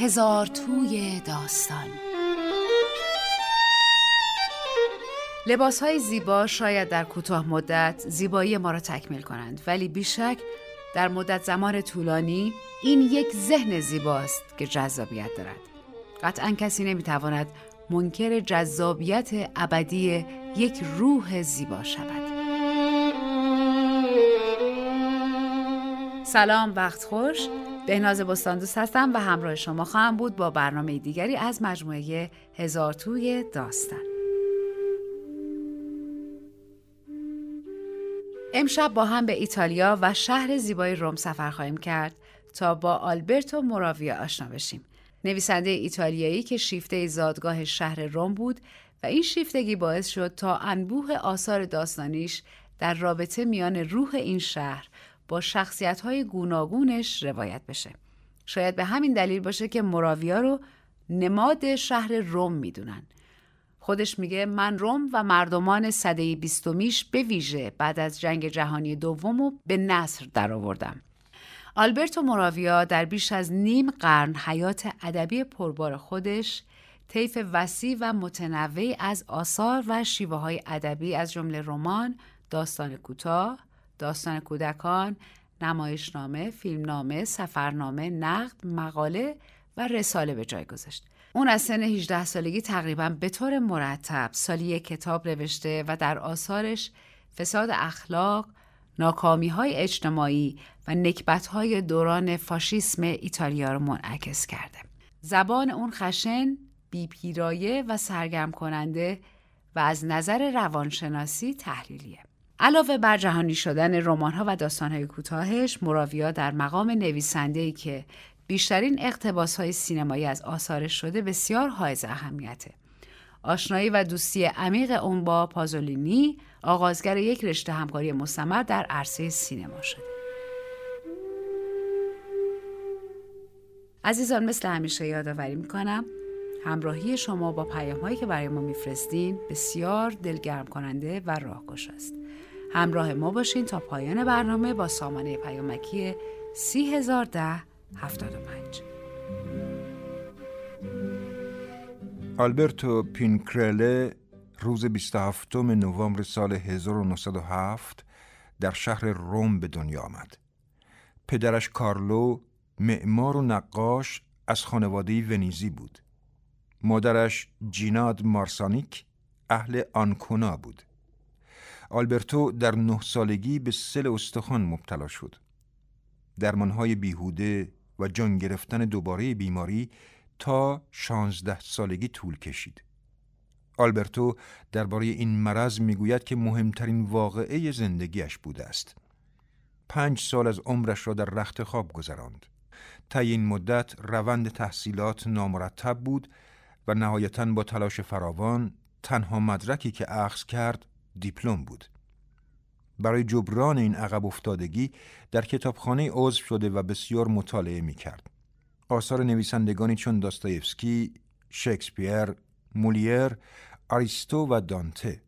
هزار توی داستان. لباس های زیبا شاید در کوتاه مدت زیبایی ما را تکمیل کنند ولی بیشک در مدت زمان طولانی این یک ذهن زیباست که جذابیت دارد. قطعا کسی نمی‌تواند منکر جذابیت ابدی یک روح زیبا شود. سلام وقت خوش بهناز بستان دوست هستم و همراه شما خواهم بود با برنامه دیگری از مجموعه هزار توی داستان امشب با هم به ایتالیا و شهر زیبای روم سفر خواهیم کرد تا با آلبرتو موراویا آشنا بشیم. نویسنده ایتالیایی که شیفته زادگاه شهر روم بود و این شیفتگی باعث شد تا انبوه آثار داستانیش در رابطه میان روح این شهر با شخصیت های گوناگونش روایت بشه. شاید به همین دلیل باشه که موراویا رو نماد شهر روم می‌دونن. خودش میگه من روم و مردمان صده بیستمیش به ویژه بعد از جنگ جهانی دوم و به نصر درآوردم. آلبرتو موراویا در بیش از نیم قرن حیات ادبی پربار خودش طیف وسیع و متنوعی از آثار و شیوه های ادبی از جمله رمان، داستان کوتاه، داستان کودکان، نمایشنامه، فیلمنامه، سفرنامه، نقد، مقاله و رساله به جای گذاشت. اون از سن 18 سالگی تقریبا به طور مرتب سالی یک کتاب نوشته و در آثارش فساد اخلاق، ناکامی های اجتماعی و نکبت های دوران فاشیسم ایتالیا رو منعکس کرده. زبان اون خشن، بیپیرایه و سرگرم کننده و از نظر روانشناسی تحلیلیه. علاوه بر جهانی شدن رمان و داستان های کوتاهش، مراویا در مقام نویسنده که بیشترین اقتباس های سینمایی از آثارش شده بسیار حائز اهمیته. آشنایی و دوستی عمیق اون با پازولینی آغازگر یک رشته همکاری مستمر در عرصه سینما شده. عزیزان مثل همیشه یادآوری می‌کنم همراهی شما با پیام هایی که برای ما میفرستین بسیار دلگرم کننده و راهگشا است. همراه ما باشین تا پایان برنامه با سامانه پیامکی 3010 75 آلبرتو پینکرله روز 27 نوامبر سال 1907 در شهر روم به دنیا آمد. پدرش کارلو معمار و نقاش از خانواده ونیزی بود. مادرش جیناد مارسانیک اهل آنکونا بود. آلبرتو در نه سالگی به سل استخوان مبتلا شد. درمانهای بیهوده و جان گرفتن دوباره بیماری تا شانزده سالگی طول کشید. آلبرتو درباره این مرض می‌گوید که مهمترین واقعه زندگیش بوده است. پنج سال از عمرش را در رخت خواب گذراند. تا این مدت روند تحصیلات نامرتب بود و نهایتا با تلاش فراوان تنها مدرکی که اخذ کرد دیپلم بود. برای جبران این عقب افتادگی در کتابخانه عضو شده و بسیار مطالعه می کرد. آثار نویسندگانی چون داستایفسکی، شکسپیر، مولیر، آریستو و دانته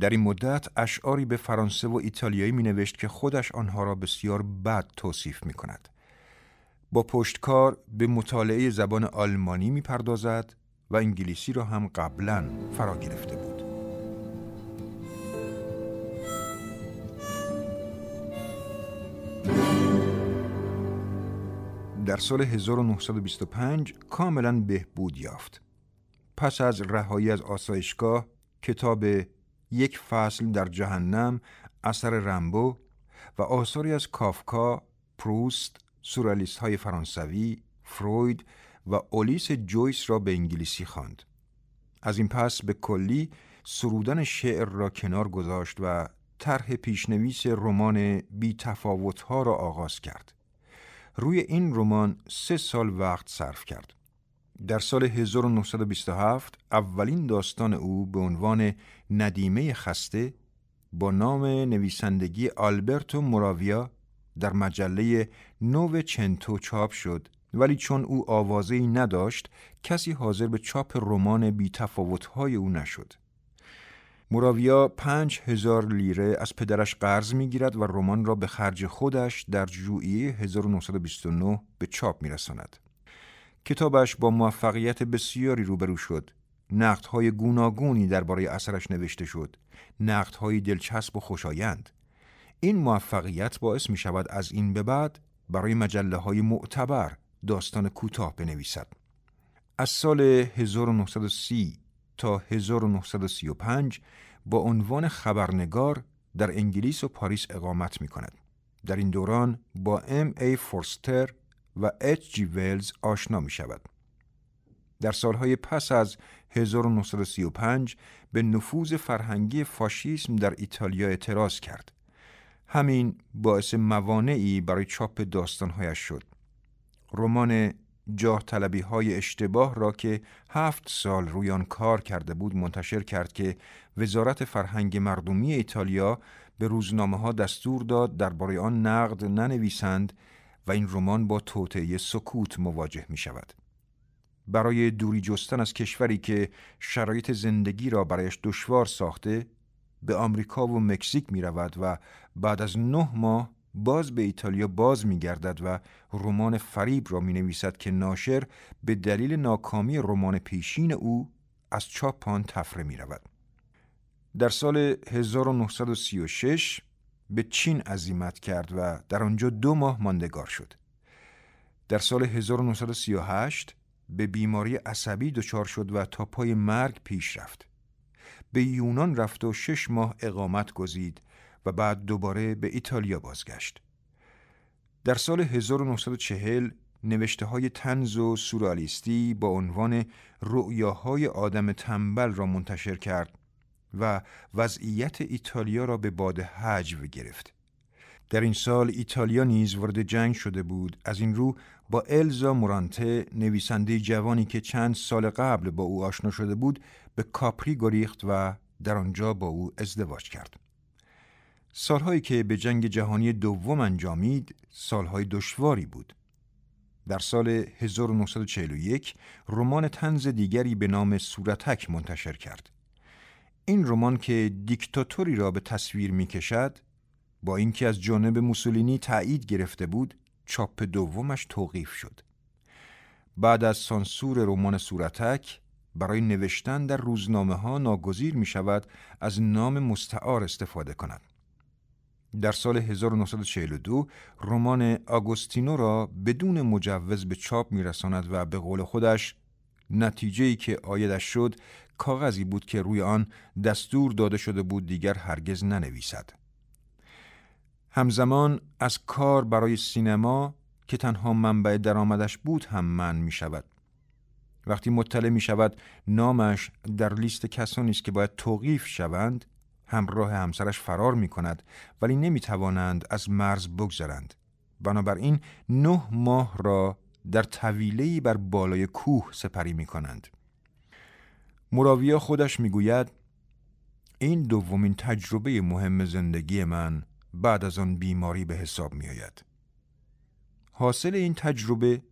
در این مدت اشعاری به فرانسه و ایتالیایی می نوشت که خودش آنها را بسیار بد توصیف می کند. با پشتکار به مطالعه زبان آلمانی می پردازد و انگلیسی را هم قبلا فرا گرفته بود. در سال 1925 کاملا بهبود یافت. پس از رهایی از آسایشگاه کتاب یک فصل در جهنم اثر رمبو و آثاری از کافکا، پروست، سورالیست های فرانسوی، فروید و اولیس جویس را به انگلیسی خواند. از این پس به کلی سرودن شعر را کنار گذاشت و طرح پیشنویس رمان بی تفاوت ها را آغاز کرد. روی این رمان سه سال وقت صرف کرد. در سال 1927 اولین داستان او به عنوان ندیمه خسته با نام نویسندگی آلبرتو موراویا در مجله نو چنتو چاپ شد ولی چون او آوازه‌ای نداشت کسی حاضر به چاپ رمان بی های او نشد. موراویا پنج هزار لیره از پدرش قرض می گیرد و رمان را به خرج خودش در ژوئیه 1929 به چاپ می رساند. کتابش با موفقیت بسیاری روبرو شد. نقدهای گوناگونی درباره اثرش نوشته شد. نقدهای دلچسب و خوشایند. این موفقیت باعث می شود از این به بعد برای مجله های معتبر داستان کوتاه بنویسد. از سال 1930 تا 1935 با عنوان خبرنگار در انگلیس و پاریس اقامت می کند. در این دوران با ام ای فورستر و اچ جی ویلز آشنا می شود. در سالهای پس از 1935 به نفوذ فرهنگی فاشیسم در ایتالیا اعتراض کرد. همین باعث موانعی برای چاپ داستانهایش شد. رمان جاه طلبی های اشتباه را که هفت سال روی آن کار کرده بود منتشر کرد که وزارت فرهنگ مردمی ایتالیا به روزنامه ها دستور داد درباره آن نقد ننویسند و این رمان با توطعه سکوت مواجه می شود. برای دوری جستن از کشوری که شرایط زندگی را برایش دشوار ساخته به آمریکا و مکزیک می رود و بعد از نه ماه باز به ایتالیا باز می گردد و رمان فریب را می نویسد که ناشر به دلیل ناکامی رمان پیشین او از چاپ آن تفره می رود. در سال 1936 به چین عزیمت کرد و در آنجا دو ماه ماندگار شد. در سال 1938 به بیماری عصبی دچار شد و تا پای مرگ پیش رفت. به یونان رفت و شش ماه اقامت گزید و بعد دوباره به ایتالیا بازگشت. در سال 1940 نوشته های تنز و سورالیستی با عنوان رؤیاهای آدم تنبل را منتشر کرد و وضعیت ایتالیا را به باد حجو گرفت. در این سال ایتالیا نیز وارد جنگ شده بود از این رو با الزا مورانته نویسنده جوانی که چند سال قبل با او آشنا شده بود به کاپری گریخت و در آنجا با او ازدواج کرد. سالهایی که به جنگ جهانی دوم انجامید سالهای دشواری بود. در سال 1941 رمان تنز دیگری به نام صورتک منتشر کرد. این رمان که دیکتاتوری را به تصویر می کشد با اینکه از جانب موسولینی تایید گرفته بود چاپ دومش توقیف شد. بعد از سانسور رمان صورتک برای نوشتن در روزنامه ها ناگزیر می شود از نام مستعار استفاده کند. در سال 1942 رمان آگوستینو را بدون مجوز به چاپ میرساند و به قول خودش نتیجه که آیدش شد کاغذی بود که روی آن دستور داده شده بود دیگر هرگز ننویسد. همزمان از کار برای سینما که تنها منبع درآمدش بود هم من می شود. وقتی مطلع می شود نامش در لیست کسانی است که باید توقیف شوند همراه همسرش فرار می کند ولی نمی توانند از مرز بگذرند. بنابراین نه ماه را در طویلهی بر بالای کوه سپری می کنند. مراویا خودش می گوید این دومین تجربه مهم زندگی من بعد از آن بیماری به حساب می آید. حاصل این تجربه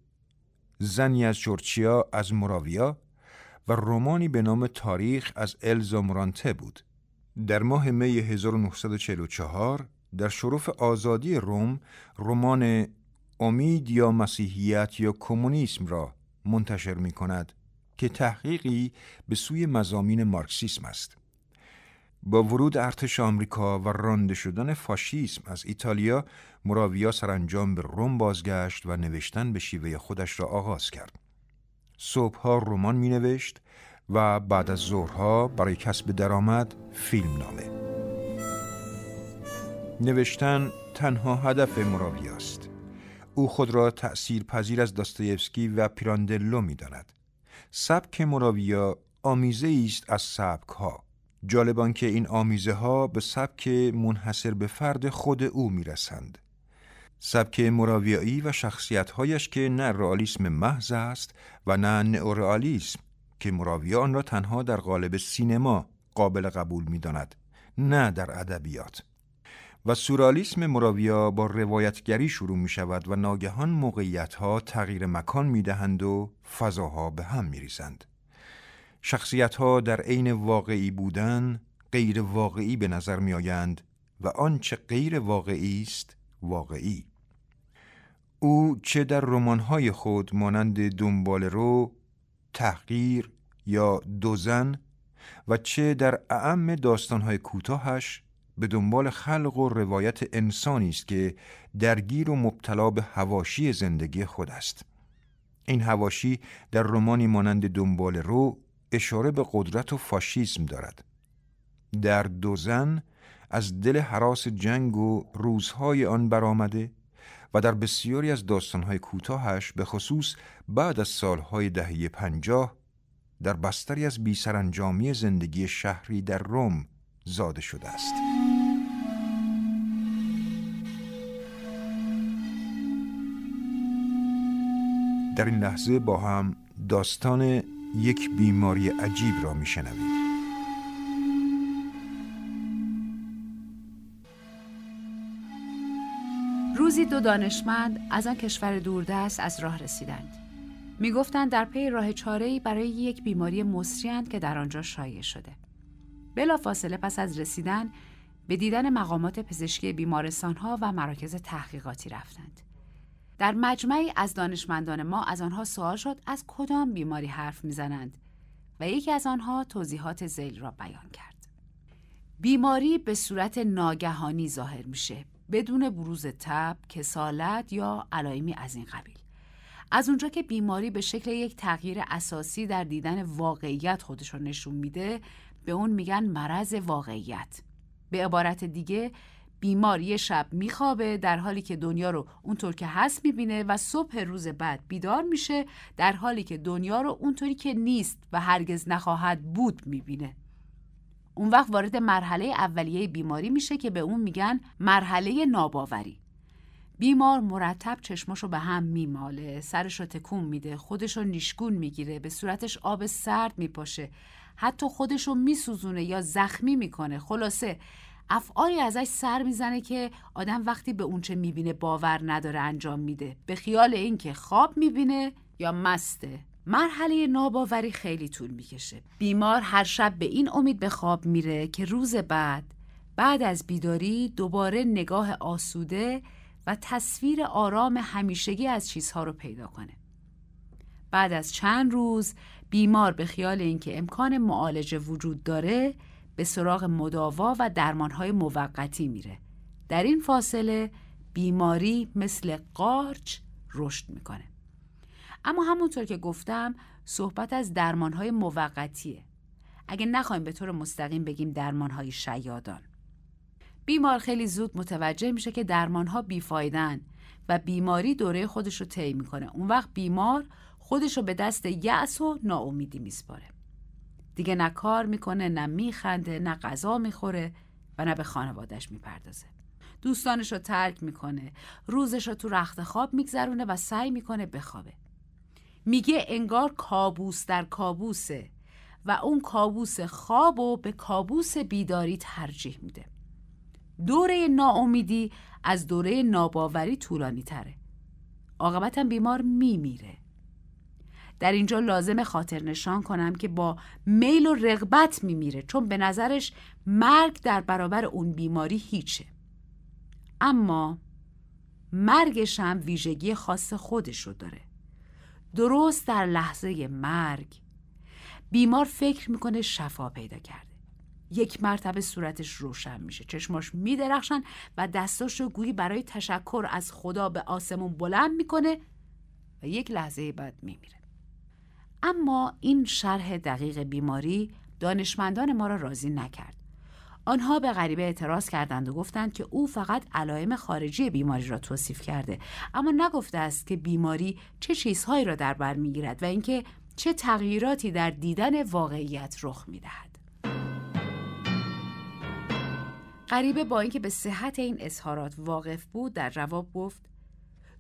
زنی از جورچیا از مراویا و رومانی به نام تاریخ از الزا مرانته بود. در ماه می 1944 در شرف آزادی روم رمان امید یا مسیحیت یا کمونیسم را منتشر می کند که تحقیقی به سوی مزامین مارکسیسم است. با ورود ارتش آمریکا و رانده شدن فاشیسم از ایتالیا مراویا سرانجام به روم بازگشت و نوشتن به شیوه خودش را آغاز کرد. صبحها رمان می نوشت و بعد از ظهرها برای کسب درآمد فیلم نامه نوشتن تنها هدف است. او خود را تأثیر پذیر از داستایفسکی و پیراندلو می داند. سبک مراویا آمیزه است از سبک ها. جالبان که این آمیزه ها به سبک منحصر به فرد خود او می رسند. سبک مراویایی و شخصیتهایش که نه رئالیسم محض است و نه نئورئالیسم که مراویا آن را تنها در قالب سینما قابل قبول می داند نه در ادبیات و سورالیسم مراویا با روایتگری شروع می شود و ناگهان موقعیت ها تغییر مکان می دهند و فضاها به هم می ریزند. شخصیت ها در عین واقعی بودن غیر واقعی به نظر می آیند و آنچه غیر واقعی است واقعی. او چه در های خود مانند دنبال رو، تحقیر یا دوزن و چه در اعم داستانهای کوتاهش به دنبال خلق و روایت انسانی است که درگیر و مبتلا به هواشی زندگی خود است. این هواشی در رومانی مانند دنبال رو اشاره به قدرت و فاشیسم دارد. در دوزن از دل حراس جنگ و روزهای آن برآمده و در بسیاری از داستانهای کوتاهش به خصوص بعد از سالهای دهه پنجاه در بستری از بیسرانجامی زندگی شهری در روم زاده شده است. در این لحظه با هم داستان یک بیماری عجیب را میشنویم. روزی دو دانشمند از آن کشور دوردست از راه رسیدند. می‌گفتند در پی راه چاره‌ای برای یک بیماری مصریند که در آنجا شایع شده. بلا فاصله پس از رسیدن به دیدن مقامات پزشکی بیمارستانها و مراکز تحقیقاتی رفتند. در مجمعی از دانشمندان ما از آنها سوال شد از کدام بیماری حرف می‌زنند و یکی از آنها توضیحات زیل را بیان کرد. بیماری به صورت ناگهانی ظاهر میشه بدون بروز تب، کسالت یا علائمی از این قبیل. از اونجا که بیماری به شکل یک تغییر اساسی در دیدن واقعیت خودش رو نشون میده به اون میگن مرض واقعیت به عبارت دیگه بیمار یه شب میخوابه در حالی که دنیا رو اونطور که هست می‌بینه و صبح روز بعد بیدار میشه در حالی که دنیا رو اونطوری که نیست و هرگز نخواهد بود می‌بینه اون وقت وارد مرحله اولیه بیماری میشه که به اون میگن مرحله ناباوری. بیمار مرتب چشماشو به هم میماله سرشو تکون میده خودشو نیشگون می‌گیره به صورتش آب سرد میپاشه. حتی خودشو میسوزونه یا زخمی می‌کنه. خلاصه افعالی ازش سر می‌زنه که آدم وقتی به اونچه می‌بینه باور نداره انجام میده. به خیال اینکه خواب می‌بینه یا مسته. مرحله ناباوری خیلی طول می‌کشه بیمار هر شب به این امید به خواب میره که روز بعد بعد از بیداری دوباره نگاه آسوده و تصویر آرام همیشگی از چیزها رو پیدا کنه. بعد از چند روز بیمار به خیال اینکه امکان معالجه وجود داره به سراغ مداوا و درمانهای موقتی میره. در این فاصله بیماری مثل قارچ رشد می‌کنه. اما همونطور که گفتم صحبت از درمانهای موقتیه. اگه نخوایم به طور مستقیم بگیم درمانهای شیادان. بیمار خیلی زود متوجه میشه که درمانها بیفایدن و بیماری دوره خودش رو طی می‌کنه اون وقت بیمار خودش رو به دست یأس و ناامیدی میسپاره دیگه نه کار می‌کنه نه میخنده نه غذا می‌خوره و نه به خانوادش می‌پردازه دوستانش رو ترک می‌کنه روزش رو تو رخت خواب میگذرونه و سعی می‌کنه بخوابه میگه انگار کابوس در کابوسه و اون کابوس خواب و به کابوس بیداری ترجیح میده. دوره ناامیدی از دوره ناباوری طولانی تره. عاقبتا بیمار میمیره. در اینجا لازم خاطر نشان کنم که با میل و رغبت میمیره چون به نظرش مرگ در برابر اون بیماری هیچه. اما مرگش هم ویژگی خاص خودش رو داره. درست در لحظه مرگ. بیمار فکر می‌کنه شفا پیدا کرده. یک مرتبه صورتش روشن میشه. چشماش میدرخشن و دستاش رو گویی برای تشکر از خدا به آسمون بلند می‌کنه و یک لحظه بعد میمیره. اما این شرح دقیق بیماری دانشمندان ما را راضی نکرد. آنها به غریبه اعتراض کردند و گفتند که او فقط علائم خارجی بیماری را توصیف کرده. اما نگفته است که بیماری چه چیزهایی را در بر می‌گیرد و اینکه چه تغییراتی در دیدن واقعیت رخ می‌دهد. غریبه با اینکه به صحت این اظهارات واقف بود در جواب گفت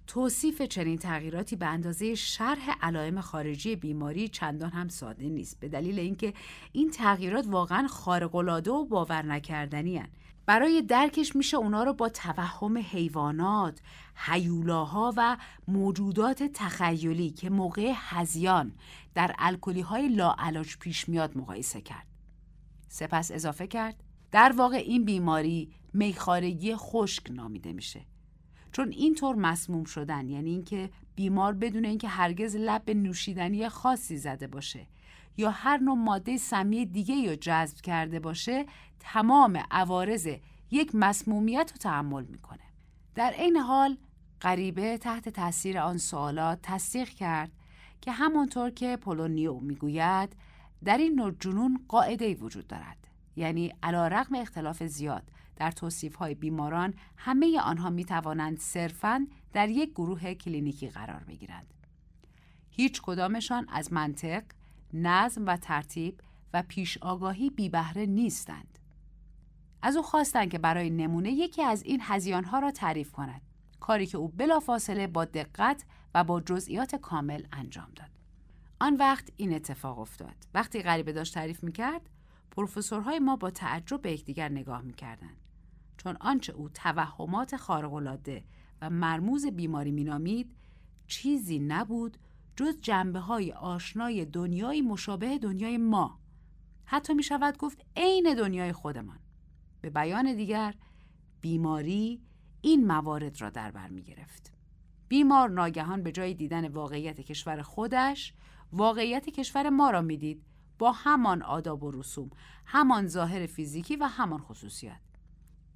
توصیف چنین تغییراتی به اندازه شرح علائم خارجی بیماری چندان هم ساده نیست به دلیل اینکه این تغییرات واقعا خارق‌العاده و باور نکردنی هن. برای درکش میشه اونا رو با توهم حیوانات، حیولاها و موجودات تخیلی که موقع هزیان در الکلی های لاعلاج پیش میاد مقایسه کرد. سپس اضافه کرد در واقع این بیماری میخارگی خشک نامیده میشه. چون اینطور مسموم شدن یعنی اینکه بیمار بدون اینکه هرگز لب به نوشیدنی خاصی زده باشه یا هر نوع ماده سمی دیگه رو جذب کرده باشه تمام عوارض یک مسمومیت رو تحمل می‌کنه. در این حال غریبه تحت تاثیر آن سوالات تصدیق کرد که همانطور که پولونیو می‌گوید در این نوع جنون قاعده وجود دارد. یعنی علا رقم اختلاف زیاد در توصیف های بیماران همه آنها می توانند صرفاً در یک گروه کلینیکی قرار بگیرند. هیچ کدامشان از منطق، نظم و ترتیب و پیش آگاهی بی بهره نیستند. از او خواستند که برای نمونه یکی از این هزیانها را تعریف کند. کاری که او بلافاصله با دقت و با جزئیات کامل انجام داد. آن وقت این اتفاق افتاد. وقتی غریبه داشت تعریف می‌کرد، پروفسورهای ما با تعجب به یکدیگر نگاه می‌کردند. چون آنچه او توهمات خارق‌العاده و مرموز بیماری مینامید چیزی نبود جز جنبه های آشنای دنیای مشابه دنیای ما. حتی می شود گفت عین دنیای خودمان. به بیان دیگر بیماری این موارد را در بر می گرفت بیمار ناگهان به جای دیدن واقعیت کشور خودش واقعیت کشور ما را می‌دید با همان آداب و رسوم همان ظاهر فیزیکی و همان خصوصیات.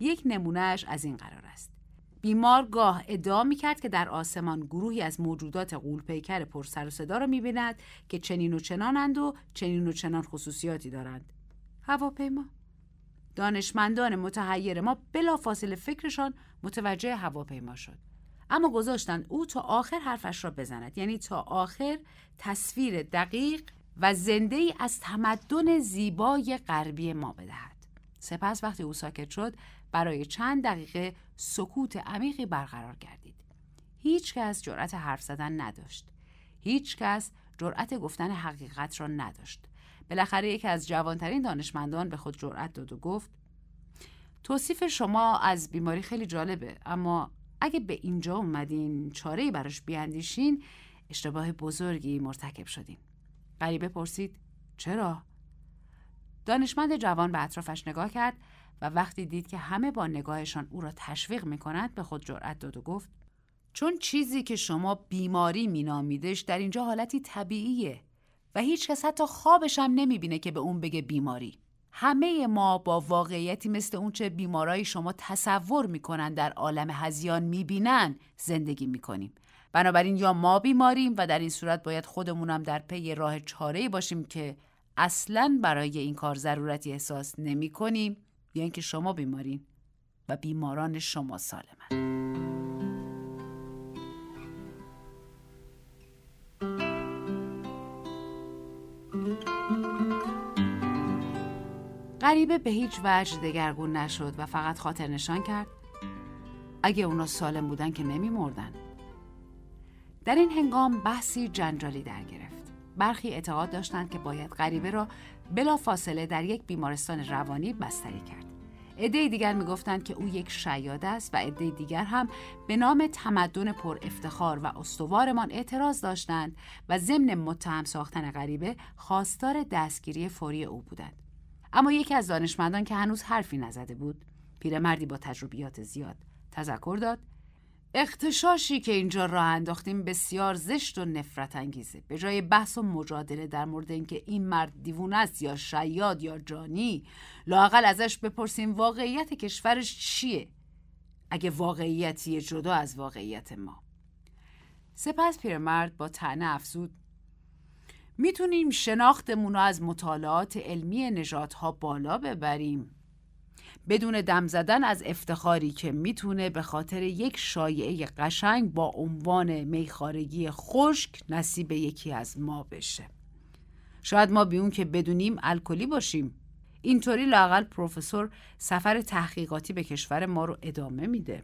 یک نمونهش از این قرار است بیمار گاه ادعا می کرد که در آسمان گروهی از موجودات قولپیکر پر سر و صدا را می بیند که چنین و چنانند و چنین و چنان خصوصیاتی دارند. هواپیما دانشمندان متحیر ما بلافاصله فکرشان متوجه هواپیما شد. اما گذاشتند او تا آخر حرفش را بزند یعنی تا آخر تصویر دقیق و زنده ای از تمدن زیبای غربی ما بدهد. سپس وقتی او ساکت شد برای چند دقیقه سکوت عمیقی برقرار گردید. هیچ کس جرأت حرف زدن نداشت. هیچ کس جرأت گفتن حقیقت را نداشت. بالاخره یکی از جوانترین دانشمندان به خود جرأت داد و گفت توصیف شما از بیماری خیلی جالبه اما اگه به اینجا اومدین چاره براش بیاندیشین اشتباه بزرگی مرتکب شدین. غریبه پرسید چرا؟ دانشمند جوان به اطرافش نگاه کرد و وقتی دید که همه با نگاهشان او را تشویق می کند به خود جرأت داد و گفت چون چیزی که شما بیماری مینامیدش در اینجا حالتی طبیعیه و هیچ کس حتی خوابش هم نمی‌بینه که به اون بگه بیماری. همه ما با واقعیتی مثل اونچه بیمارای شما تصور می‌کنن در عالم هزیان می‌بینن زندگی می‌کنیم. بنابراین یا ما بیماریم و در این صورت باید خودمونم در پی راه چاره باشیم که اصلا برای این کار ضرورتی احساس نمی کنیم یا اینکه شما بیمارین و بیماران شما سالمن غریبه به هیچ وجه دگرگون نشد و فقط خاطر نشان کرد اگه اونا سالم بودن که نمی مردن. در این هنگام بحثی جنجالی در گرفت. برخی اعتقاد داشتند که باید غریبه را بلا فاصله در یک بیمارستان روانی بستری کرد. عده دیگر می‌گفتند که او یک شیاد است و عده دیگر هم به نام تمدن پر افتخار و استوارمان اعتراض داشتند و ضمن متهم ساختن غریبه خواستار دستگیری فوری او بودند. اما یکی از دانشمندان که هنوز حرفی نزده بود پیرمردی با تجربیات زیاد تذکر داد اختشاشی که اینجا راه انداختیم بسیار زشت و نفرت انگیزه. به جای بحث و مجادله در مورد اینکه این مرد دیوونه است یا شیاد یا جانی لاقل ازش بپرسیم واقعیت کشورش چیه؟ اگه واقعیتی جدا از واقعیت ما. سپس پیرمرد با تنه افزود می‌تونیم شناختمون رو از مطالعات علمی نژادها بالا ببریم. بدون دم زدن از افتخاری که می‌تونه به خاطر یک شایعه قشنگ با عنوان میخارگی خشک نصیب یکی از ما بشه. شاید ما بیون که بدونیم الکلی باشیم. اینطوری لاقل پروفسور سفر تحقیقاتی به کشور ما رو ادامه میده.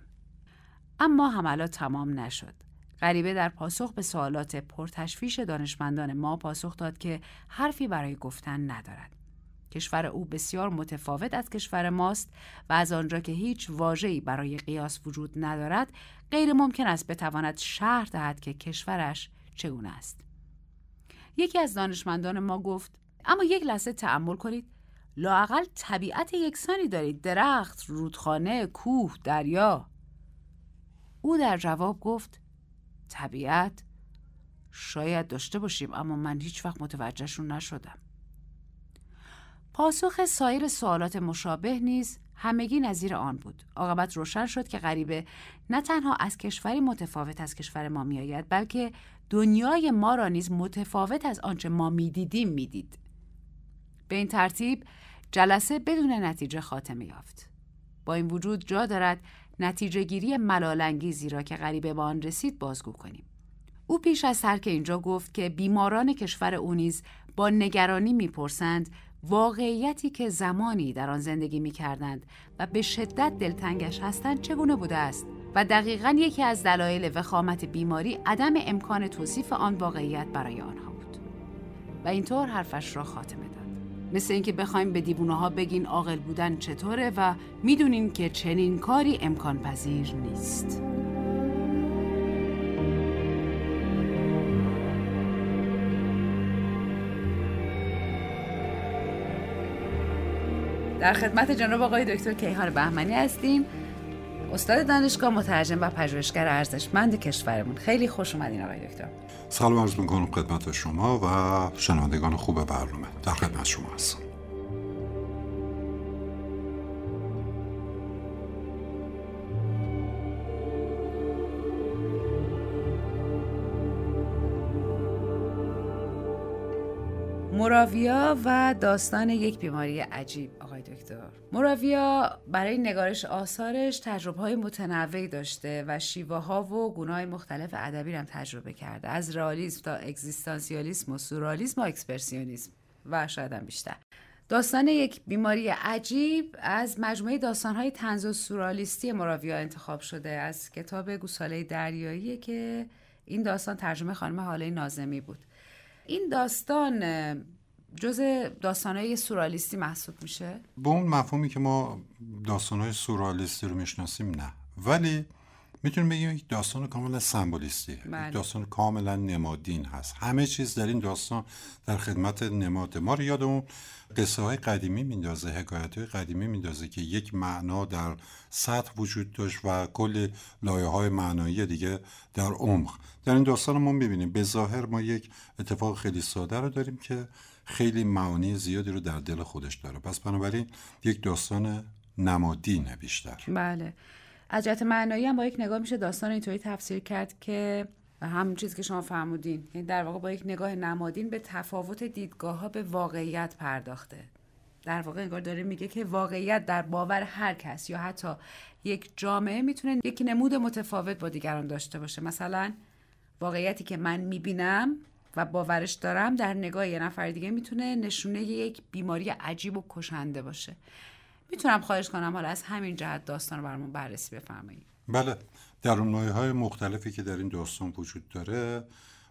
اما حملات تمام نشد. غریبه در پاسخ به سوالات پرتشویش دانشمندان ما پاسخ داد که حرفی برای گفتن ندارد. کشور او بسیار متفاوت از کشور ماست و از آنجا که هیچ واژه‌ای برای قیاس وجود ندارد غیر ممکن است بتواند شهر دهد که کشورش چگونه است. یکی از دانشمندان ما گفت اما یک لحظه تأمل کنید. لاقل طبیعت یکسانی دارید. درخت رودخانه کوه دریا. او در جواب گفت طبیعت؟ شاید داشته باشیم اما من هیچ وقت متوجهشون نشدم. پاسخ سایر سوالات مشابه نیز همگی نظیر آن بود. عاقبت روشن شد که غریبه نه تنها از کشوری متفاوت از کشور ما میآید بلکه دنیای ما را نیز متفاوت از آنچه ما می‌دیدیم می‌دید. به این ترتیب جلسه بدون نتیجه خاتمه یافت. با این وجود جا دارد نتیجه گیری ملالانگیزی را که غریبه به آن رسید بازگو کنیم. او پیش از ترک اینجا گفت که بیماران کشور او نیز با نگرانی می‌پرسند واقعیتی که زمانی در آن زندگی می کردند و به شدت دلتنگش هستند چگونه بوده است؟ و دقیقا یکی از دلایل وخامت بیماری عدم امکان توصیف آن واقعیت برای آنها بود. و اینطور حرفش را خاتمه داد. مثل اینکه بخوایم به دیوونه ها بگین عاقل بودن چطوره و می‌دونین که چنین کاری امکان پذیر نیست. در خدمت جناب آقای دکتر کیهان بهمنی هستیم. استاد دانشگاه مترجم و پژوهشگر ارزشمند کشورمون. خیلی خوش اومدین آقای دکتر. سلام عرض می‌کنم خدمت شما و شنوندگان خوب برنامه. در خدمت شما هستم. مراویا و داستان یک بیماری عجیب. آقای دکتر. مراویا برای نگارش آثارش تجربه های متنوعی داشته و شیوه ها و گناه مختلف ادبی هم تجربه کرده. از رئالیسم تا اگزیستانسیالیسم و سورالیسم و اکسپرسیونیسم و شاید هم بیشتر. داستان یک بیماری عجیب از مجموعه داستانهای تنز و سورالیستی مراویا انتخاب شده از کتاب گوساله دریایی که این داستان ترجمه خانم حاله نازمی بود. این داستان جز داستانهای سورالیستی محسوب میشه؟ به اون مفهومی که ما داستانهای سورالیستی رو می‌شناسیم نه ولی می‌تونیم بگیم یک داستان کاملا سمبولیستی بله. داستان کاملا نمادین هست. همه چیز در این داستان در خدمت نماد ما رو یادمون. قصه های قدیمی میندازه حکایت های قدیمی میندازه که یک معنا در سطح وجود داشت و کل لایه های معنایی دیگه در عمق. در این داستان ما می‌بینیم به ظاهر ما یک اتفاق خیلی ساده رو داریم که خیلی معانی زیادی رو در دل خودش داره. پس بنابراین یک داستان نمادینه بیشتر. بله. از جهت معنایی هم با یک نگاه میشه داستان اینطوری تفسیر کرد که همون چیزی که شما فرمودین. یعنی در واقع با یک نگاه نمادین به تفاوت دیدگاه ها به واقعیت پرداخته. در واقع انگار داره میگه که واقعیت در باور هر کس یا حتی یک جامعه می‌تونه یک نمود متفاوت با دیگران داشته باشه. مثلا واقعیتی که من می‌بینم و باورش دارم در نگاه یه نفر دیگه می‌تونه نشونه یک بیماری عجیب و کشنده باشه. می‌تونم خواهش کنم حالا از همین جهت داستان رو برامون بررسی بفرمایید. بله در های مختلفی که در این داستان وجود داره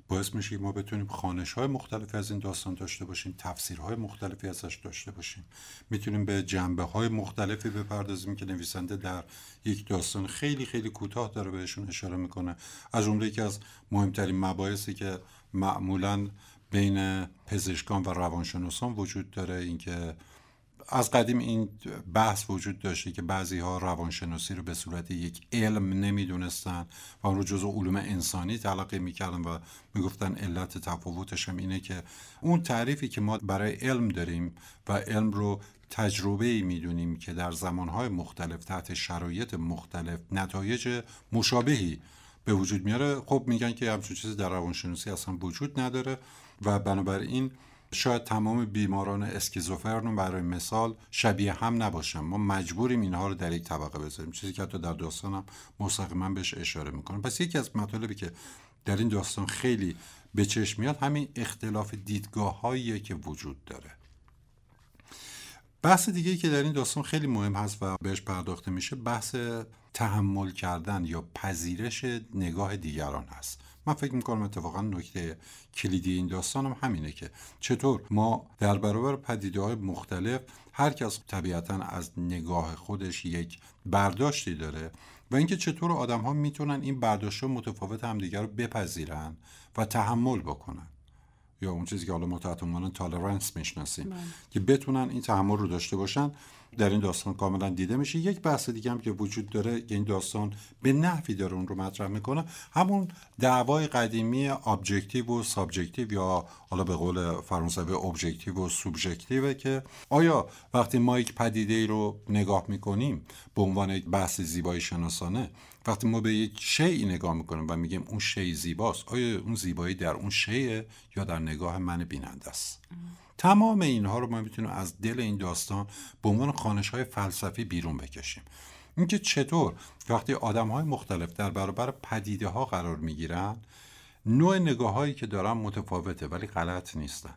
باعث میشه ما بتونیم خانش های مختلفی از این داستان داشته باشیم تفسیرهای مختلفی ازش داشته باشیم. می‌تونیم به جنبه های مختلفی بپردازیم که نویسنده در یک داستان خیلی خیلی کوتاه داره بهشون اشاره می‌کنه. از جمله یکی از مهمترین مباحثی که معمولا بین پزشکان و روانشناسان وجود داره اینکه از قدیم این بحث وجود داشته که بعضی ها روانشناسی رو به صورت یک علم نمی‌دونستن و اون رو جزو علوم انسانی تلقی می‌کردن و می‌گفتن علت تفاوتش هم اینه که اون تعریفی که ما برای علم داریم و علم رو تجربه ای می‌دونیم که در زمانهای مختلف تحت شرایط مختلف نتایج مشابهی به وجود میاره خب میگن که همچون چیزی در روانشناسی اصلا وجود نداره و بنابراین شاید تمام بیماران اسکیزوفرن برای مثال شبیه هم نباشن. ما مجبوریم اینها رو در یک طبقه بذاریم. چیزی که حتی در داستانم مستقیما بهش اشاره می‌کنم. پس یکی از مطالبی که در این داستان خیلی به چشم میاد همین اختلاف دیدگاه که وجود داره. بحث دیگه که در این داستان خیلی مهم هست و بهش پرداخته میشه بحث تحمل کردن یا پذیرش نگاه دیگران هست. من فکر می‌کنم اتفاقا نکته کلیدی این داستان هم همینه که چطور ما در برابر پدیده های مختلف هر کس طبیعتا از نگاه خودش یک برداشتی داره و اینکه چطور آدم ها می‌تونن این برداشت متفاوت همدیگر رو بپذیرن و تحمل بکنن. یا اون چیزی که حالا ما تحت عنوان تالرنس می‌شناسیم بله. که بتونن این تحمل رو داشته باشن در این داستان کاملا دیده میشه یک بحث دیگه هم که وجود داره که این داستان به نحوی داره اون رو مطرح می‌کنه همون دعوای قدیمی objective و subjective یا حالا به قول فرانسوی ابژکتیو و سوبژکتیو که آیا وقتی ما یک پدیده ای رو نگاه می‌کنیم به عنوان یک بحث زیبایی شناسانه وقتی ما به یک شیء نگاه می‌کنیم و میگیم اون شی زیباست آیا اون زیبایی در اون شیءه یا در نگاه من بیننده است؟ تمام اینها رو ما می‌تونیم از دل این داستان به عنوان خانش های فلسفی بیرون بکشیم. اینکه چطور وقتی آدم های مختلف در برابر پدیده ها قرار می‌گیرن نوع نگاه هایی که دارن متفاوته ولی غلط نیستن.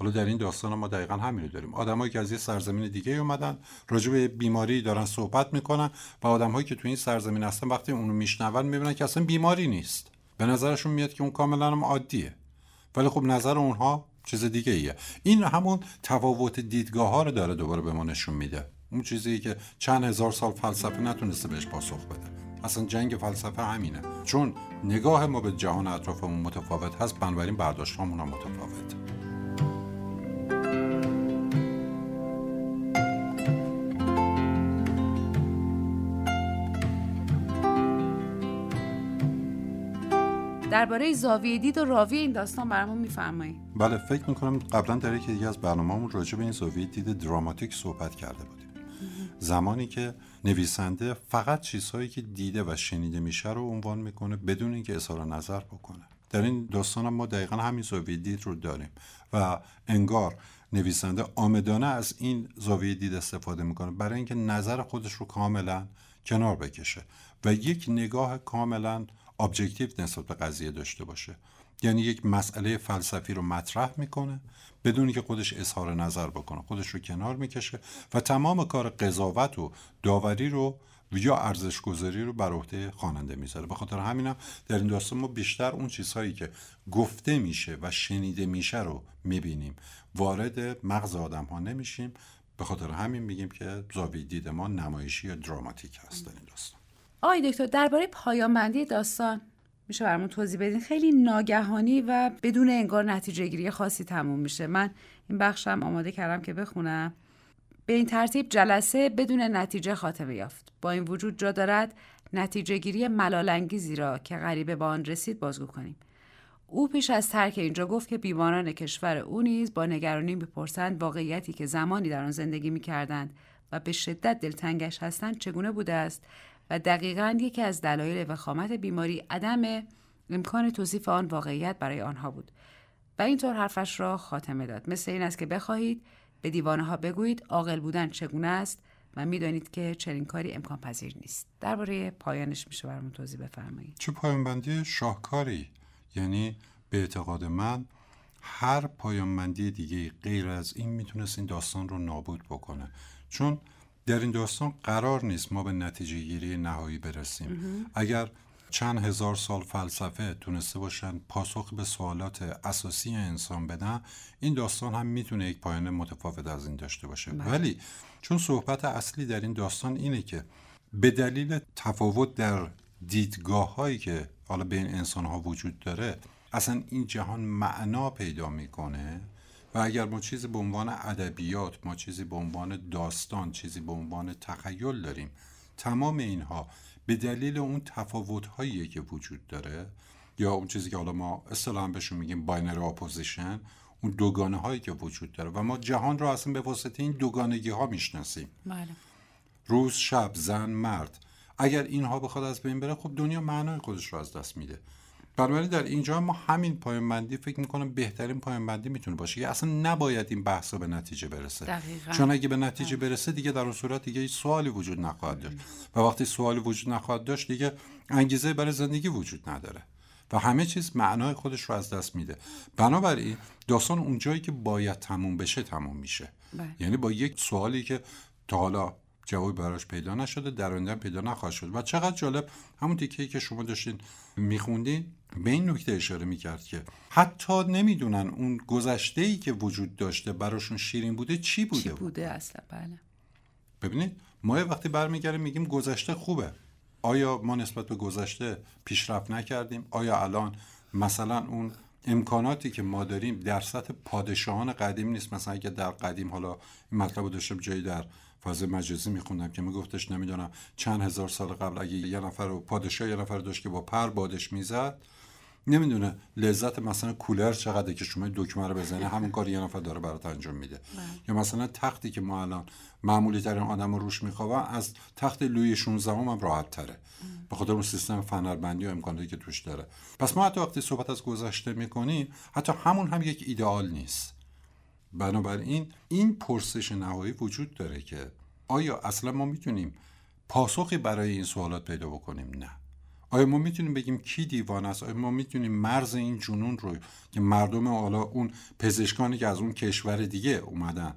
حالا در این داستان ما دقیقا همین رو داریم. آدمایی که از یه سرزمین دیگه اومدن راجع به بیماری دارن صحبت می‌کنن و آدمهایی که تو این سرزمین هستن وقتی اونو میشنون می‌بینن که اصلا بیماری نیست. به نظرشون میاد که اون کاملا هم عادیه. ولی خب نظر اونها چیز دیگه ایه. این همون تفاوت دیدگاه ها رو داره دوباره به ما نشون میده. اون چیزی که چند هزار سال فلسفه نتونسته بهش پاسخ بده. اصلا جنگ فلسفه همینه. چون نگاه ما به جهان اطرافمون متفاوت هست بنابراین برداشت هم متفاوت درباره زاویه دید و راوی این داستان برامون میفرمایید. بله فکر می‌کنم قبلا در یکی دیگه از برنامه‌مون راجع به این زاویه دید دراماتیک صحبت کرده بودیم. زمانی که نویسنده فقط چیزهایی که دیده و شنیده میشه رو عنوان می‌کنه بدون اینکه اظهار نظر بکنه. در این داستان هم ما دقیقا همین زاویه دید رو داریم و انگار نویسنده آمدانه از این زاویه دید استفاده می‌کنه برای اینکه نظر خودش رو کاملا کنار بکشه و یک نگاه کاملا ابجکتیو نسبت به قضیه داشته باشه. یعنی یک مسئله فلسفی رو مطرح می‌کنه بدون که خودش اظهار نظر بکنه. خودش رو کنار می‌کشه و تمام کار قضاوت و داوری رو یا ارزش گذاری رو بر عهده خواننده می‌ذاره. به خاطر همینم در این داستان ما بیشتر اون چیزهایی که گفته میشه و شنیده میشه رو می‌بینیم. وارد مغز آدم ها نمیشیم. به خاطر همین میگیم که زاویه دید ما نمایشی یا دراماتیک هست در این داستان. آقای دکتر درباره پایان بندی داستان. میشه برامون توضیح بدین؟ خیلی ناگهانی و بدون انگار نتیجه گیری خاصی تموم میشه. من این بخشم آماده کردم که بخونم. به این ترتیب جلسه بدون نتیجه خاتمه یافت. با این وجود جا دارد نتیجه گیری ملالانگیزی را که غریبه با آن رسید بازگو کنیم. او پیش از ترک اینجا گفت که بیماران کشور او نیز با نگرانی می‌پرسند واقعیتی که زمانی در آن زندگی می‌کردند و به شدت دلتنگش هستند چگونه بوده است. و دقیقا یکی از دلایل وخامت بیماری عدم امکان توصیف آن واقعیت برای آنها بود. و اینطور حرفش را خاتمه داد. مثل این است که بخواهید به دیوانه ها بگویید عاقل بودن چگونه است و می‌دانید که چنین کاری امکان پذیر نیست. درباره پایانش میشه برامون توضیح بفرمایید. چه پایانبندی شاهکاری؟ یعنی به اعتقاد من هر پایانبندی دیگه غیر از این می‌تونست این داستان رو نابود بکنه. چون در این داستان قرار نیست ما به نتیجه گیری نهایی برسیم. اگر چند هزار سال فلسفه تونسته باشن پاسخ به سوالات اساسی انسان بدن این داستان هم می‌تونه یک پایان متفاوت از این داشته باشه. بله. ولی چون صحبت اصلی در این داستان اینه که به دلیل تفاوت در دیدگاه هایی که حالا بین انسان ها وجود داره اصلا این جهان معنا پیدا می‌کنه. و اگر ما چیزی به عنوان ادبیات ما چیزی به عنوان داستان چیزی به عنوان تخیل داریم تمام اینها به دلیل اون تفاوت هایی که وجود داره یا اون چیزی که حالا ما اصطلاحا بهشون میگیم binary opposition اون دوگانه هایی که وجود داره و ما جهان رو اصلا به واسطه این دوگانگی ها می‌شناسیم. بله. روز شب زن مرد. اگر اینها بخواد از بین بره خب دنیا معنای خودش رو از دست میده. بنابراین در اینجا ما همین پایانبندی فکر می‌کنم بهترین پایانبندی می‌تونه باشه که اصلا نباید این بحث به نتیجه برسه. دقیقاً. چون اگه به نتیجه برسه دیگه در اون صورت دیگه سوالی وجود نخواهد داشت. و وقتی سوالی وجود نخواهد داشت دیگه انگیزه برای زندگی وجود نداره. و همه چیز معنای خودش رو از دست میده. بنابراین داستان اونجایی که باید تموم بشه تموم میشه. بله. یعنی با یک سوالی که تا حالا جوابی براش پیدا نشده در آینده پیدا نخواهد شد. و چقدر جالب همون تیکه‌ای که شما داشتین میخوندین به این نکته اشاره می‌کرد که حتی نمی‌دونن اون گذشته ای که وجود داشته براشون شیرین بوده چی بوده چی بوده اصلا؟ بله. ببینید ما یه وقتی برمیگردیم میگیم گذشته خوبه. آیا ما نسبت به گذشته پیشرفت نکردیم؟ آیا الان مثلا اون امکاناتی که ما داریم در سطح پادشاهان قدیم نیست؟ مثلا اگه در قدیم حالا این مطلب رو داشتم جایی در فاز مجازی میخوندم که میگفتش نمی‌دونم چند هزار سال قبل اگه یه نفر رو پادشاه یه نفر داشت که با پر بادش می‌زد نمی‌دونه لذت مثلا کولر چقدر که شما دکمه رو بزنه همون کار یه نفر داره برات انجام میده. یا مثلا تختی که ما الان معمولی ترین آدم رو روش میخوابن از تخت لوی 16 هم, هم راحت تره به خاطر اون سیستم فنربندی و امکاناتی که توش داره. پس ما حتی وقتی صحبت از گذشته می‌کنیم حتی همون هم یک ایدئال نیست. بنابراین این پرسش نهایی وجود داره که آیا اصلا ما می‌تونیم پاسخی برای این سوالات پیدا بکنیم؟ نه. آیا ما می‌تونیم بگیم کی دیوانه است؟ آیا ما می‌تونیم مرز این جنون رو که مردم حالا اون پزشکانی که از اون کشور دیگه اومدن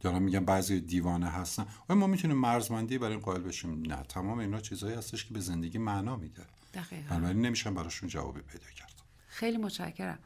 دارم میگم بعضی دیوانه هستن آیا ما می‌تونیم مرزمندی برای این قائل بشیم؟ نه. تمام اینا چیزهایی هستش که به زندگی معنا میده. بنابراین نمیشن براشون جوابی پیدا کرد. خیلی متشکرم.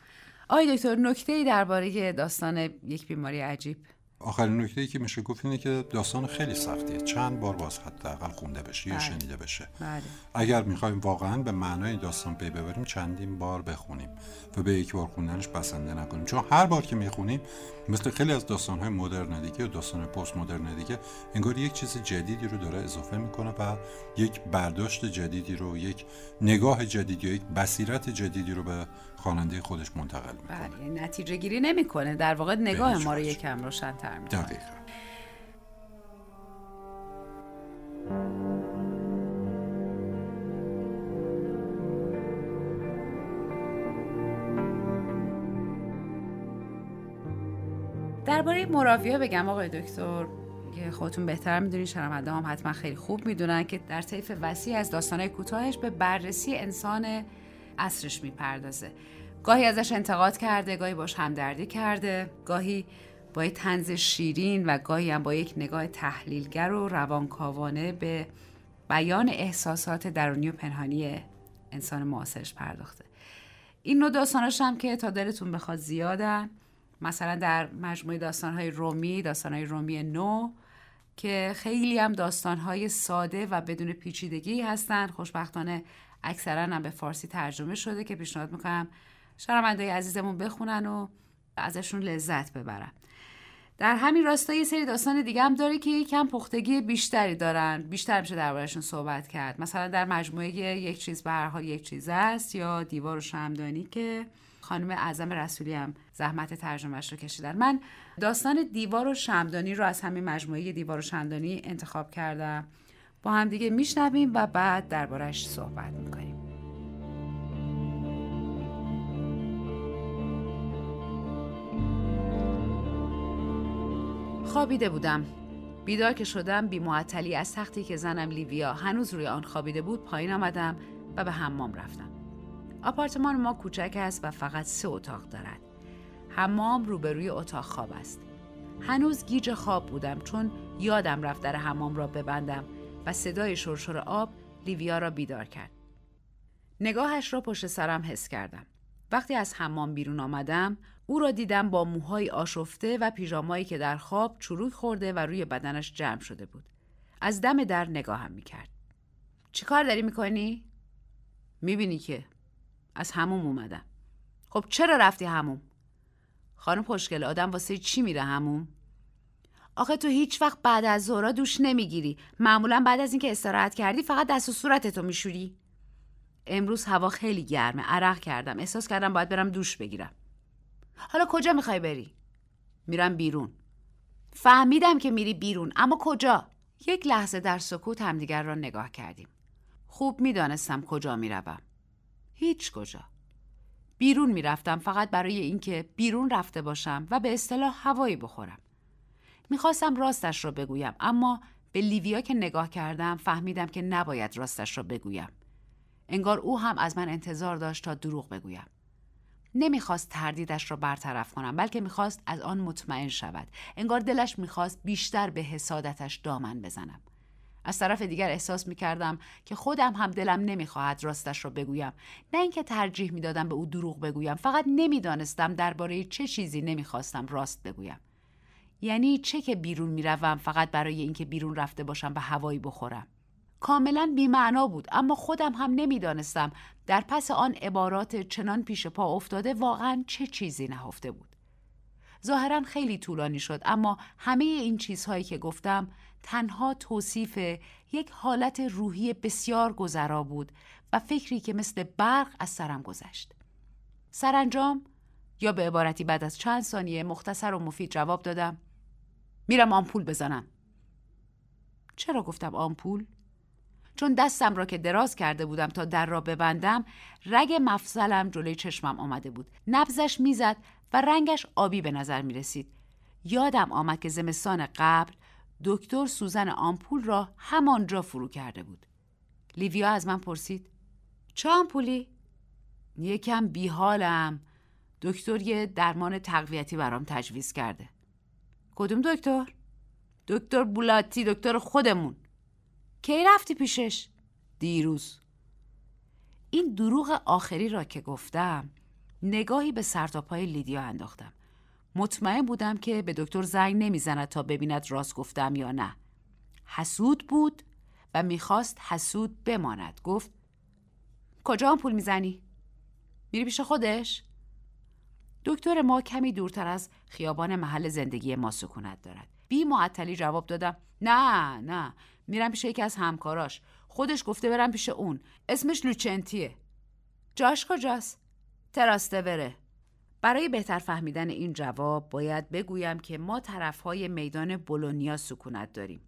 آقای دکتر نکته ای درباره داستان یک بیماری عجیب. آخرین نکته ای که میشه گفت اینه که داستان خیلی سختیه. چند بار باز حداقل خونده بشه یا بله. شنیده بشه. بله. اگر می‌خوایم واقعا به معنای داستان پی ببریم چندین بار بخونیم و به یک بار خوندنش بسنده نکنیم. چون هر بار که می‌خونیم مثل خیلی از داستانهای مدرن دیگه و داستان پست مدرن دیگه انگار یک چیز جدیدی رو داره اضافه می‌کنه و یک برداشت جدیدی رو یک نگاه جدیدی یک بصیرت جدیدی رو به خواننده خودش منتقل می‌کنه. بله نتیجه گیری نمی‌کنه. در واقع نگاه ما رو. یکم روشن‌تر می‌کنه. دقیقا. درباره مراویا بگم آقای دکتر که خودتون بهتر می‌دونین شنونده هم حتما خیلی خوب می‌دونن که در طیف وسیع از داستانهای کوتاهش به بررسی انسان اصرش می‌پردازه. گاهی ازش انتقاد کرده گاهی باش همدردی کرده گاهی با یک تنز شیرین و گاهی هم با یک نگاه تحلیلگر و روانکاوانه به بیان احساسات درونی و پنهانی انسان معاصرش پرداخته. این نوع داستاناش هم که تا دلتون بخواد زیادن مثلا در مجموعه داستانهای رومی داستانهای رومی نو که خیلی هم داستانهای ساده و بدون پیچیدگی هستن. خوشبختانه اکثرا هم به فارسی ترجمه شده که پیشنهاد می‌کنم شنوندهای عزیزمون بخونن و ازشون لذت ببرن. در همین راستا یه سری داستان دیگه هم داره که یکم پختگی بیشتری دارن. بیشتر میشه دربارهشون صحبت کرد. مثلا در مجموعه یک چیز حال یک چیز است یا دیوار و شمدانی که خانم اعظم رسولی هم زحمت ترجمهش رو کشیدن. من داستان دیوار و شمدانی رو از همین مجموعه دیوار و شمدانی انتخاب کردم. با هم دیگه میشنویم و بعد دربارهش صحبت می‌کنیم. خوابیده بودم. بیدار که شدم بی معطلی از تختی که زنم لیویا هنوز روی آن خوابیده بود پایین آمدم و به حمام رفتم. آپارتمان ما کوچک است و فقط سه اتاق دارد. حمام روبروی اتاق خواب است. هنوز گیج خواب بودم چون یادم رفت در حمام را ببندم و صدای شرشر آب لیویا را بیدار کرد. نگاهش را پشت سرم حس کردم. وقتی از حمام بیرون آمدم او را دیدم با موهای آشفته و پیژامایی که در خواب چروک خورده و روی بدنش جمع شده بود. از دم در نگاهم می‌کرد. چی کار داری می‌کنی؟ می‌بینی که از هموم اومدم. خب چرا رفتی هموم؟ خانم خوشگل آدم واسه چی میره هموم؟ آخه تو هیچ وقت بعد از ظهرا دوش نمی‌گیری. معمولا بعد از اینکه استراحت کردی فقط دست و صورتتو میشوری. امروز هوا خیلی گرمه. عرق کردم. احساس کردم باید برم دوش بگیرم. حالا کجا می‌خوای بری؟ میرم بیرون. فهمیدم که میری بیرون اما کجا؟ یک لحظه در سکوت همدیگر را نگاه کردیم. خوب می‌دانستم کجا می‌روم. هیچ کجا بیرون می‌رفتم فقط برای اینکه بیرون رفته باشم و به اصطلاح هوایی بخورم می‌خواستم راستش را بگویم اما به لیویا که نگاه کردم فهمیدم که نباید راستش را بگویم انگار او هم از من انتظار داشت تا دروغ بگویم. نمی‌خواست تردیدش را برطرف کنم بلکه می‌خواست از آن مطمئن شود. انگار دلش می‌خواست بیشتر به حسادتش دامن بزنم. از طرف دیگر احساس می کردم که خودم هم دلم نمی‌خواهد راستش را بگویم. نه اینکه ترجیح می‌دادم به او دروغ بگویم فقط نمی‌دانستم درباره چه چیزی نمی‌خواستم راست بگویم. یعنی چه که بیرون می‌روم فقط برای اینکه بیرون رفته باشم و هوایی بخورم. کاملا بیمعنا بود اما خودم هم نمی‌دانستم در پس آن عبارات چنان پیش پا افتاده واقعا چه چیزی نهفته بود. ظاهرا خیلی طولانی شد اما همه این چیزهایی که گفتم تنها توصیف یک حالت روحی بسیار گذرا بود و فکری که مثل برق از سرم گذشت. سرانجام یا به عبارتی بعد از چند ثانیه مختصر و مفید جواب دادم میرم آمپول بزنم. چرا گفتم آمپول؟ چون دستم را که دراز کرده بودم تا در را ببندم رگ مفصلم جلوی چشمم آمده بود نبزش می‌زد و رنگش آبی به نظر می رسید یادم آمد که زمستان قبل دکتر سوزن آمپول را همانجا فرو کرده بود لیویا از من پرسید چه آمپولی؟ یکم بیحالم دکتر یه درمان تقویتی برام تجویز کرده کدوم دکتر؟ دکتر بولاتی دکتر خودمون کی رفتی پیشش؟ دیروز این دروغ آخری را که گفتم نگاهی به سرتاپای لیدیا انداختم مطمئن بودم که به دکتر زنگ نمی‌زند تا ببیند راست گفتم یا نه. حسود بود و می‌خواست حسود بماند. گفت کجا هم پول می‌زنی؟ میری پیش خودش؟ دکتر ما کمی دورتر از خیابان محل زندگی ما سکونت دارد. بی معطلی جواب دادم نه نه میرم پیش یکی از همکاراش. خودش گفته برم پیش اون. اسمش لوچنتیه. جاش کجاست؟ تراستوره برای بهتر فهمیدن این جواب باید بگویم که ما طرفهای میدان بولونیا سکونت داریم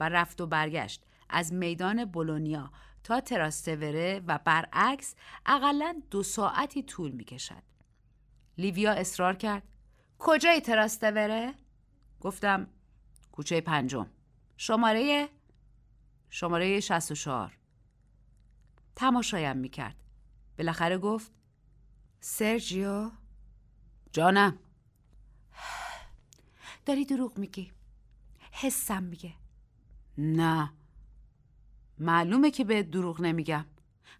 و رفت و برگشت از میدان بولونیا تا تراستوره و برعکس اقلا دو ساعتی طول می کشد. لیویا اصرار کرد. کجای تراستوره؟ گفتم. کوچه پنجم. شماره؟ شماره 64 تماشایم می کرد بالاخره گفت. سرجیو؟ جانم. داری دروغ میگی. حسم میگه. نه. معلومه که به دروغ نمیگم.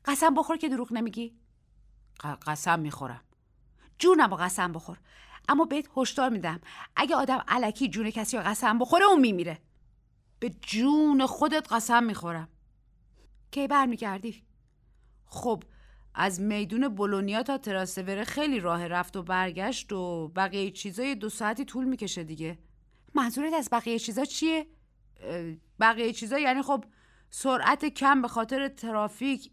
قسم بخور که دروغ نمیگی. قسم می‌خورم. جونم با قسم بخور. اما بهت هشدار میدم. اگه آدم علکی جون کسی رو قسم بخوره اون میمیره. به جون خودت قسم می‌خورم. کی برمیگردی؟ خب از میدون بولونیا تا تراسوره خیلی راه رفت و برگشت و بقیه چیزای دو ساعتی طول می‌کشه دیگه منظورت از بقیه چیزا چیه؟ بقیه چیزا یعنی خب سرعت کم به خاطر ترافیک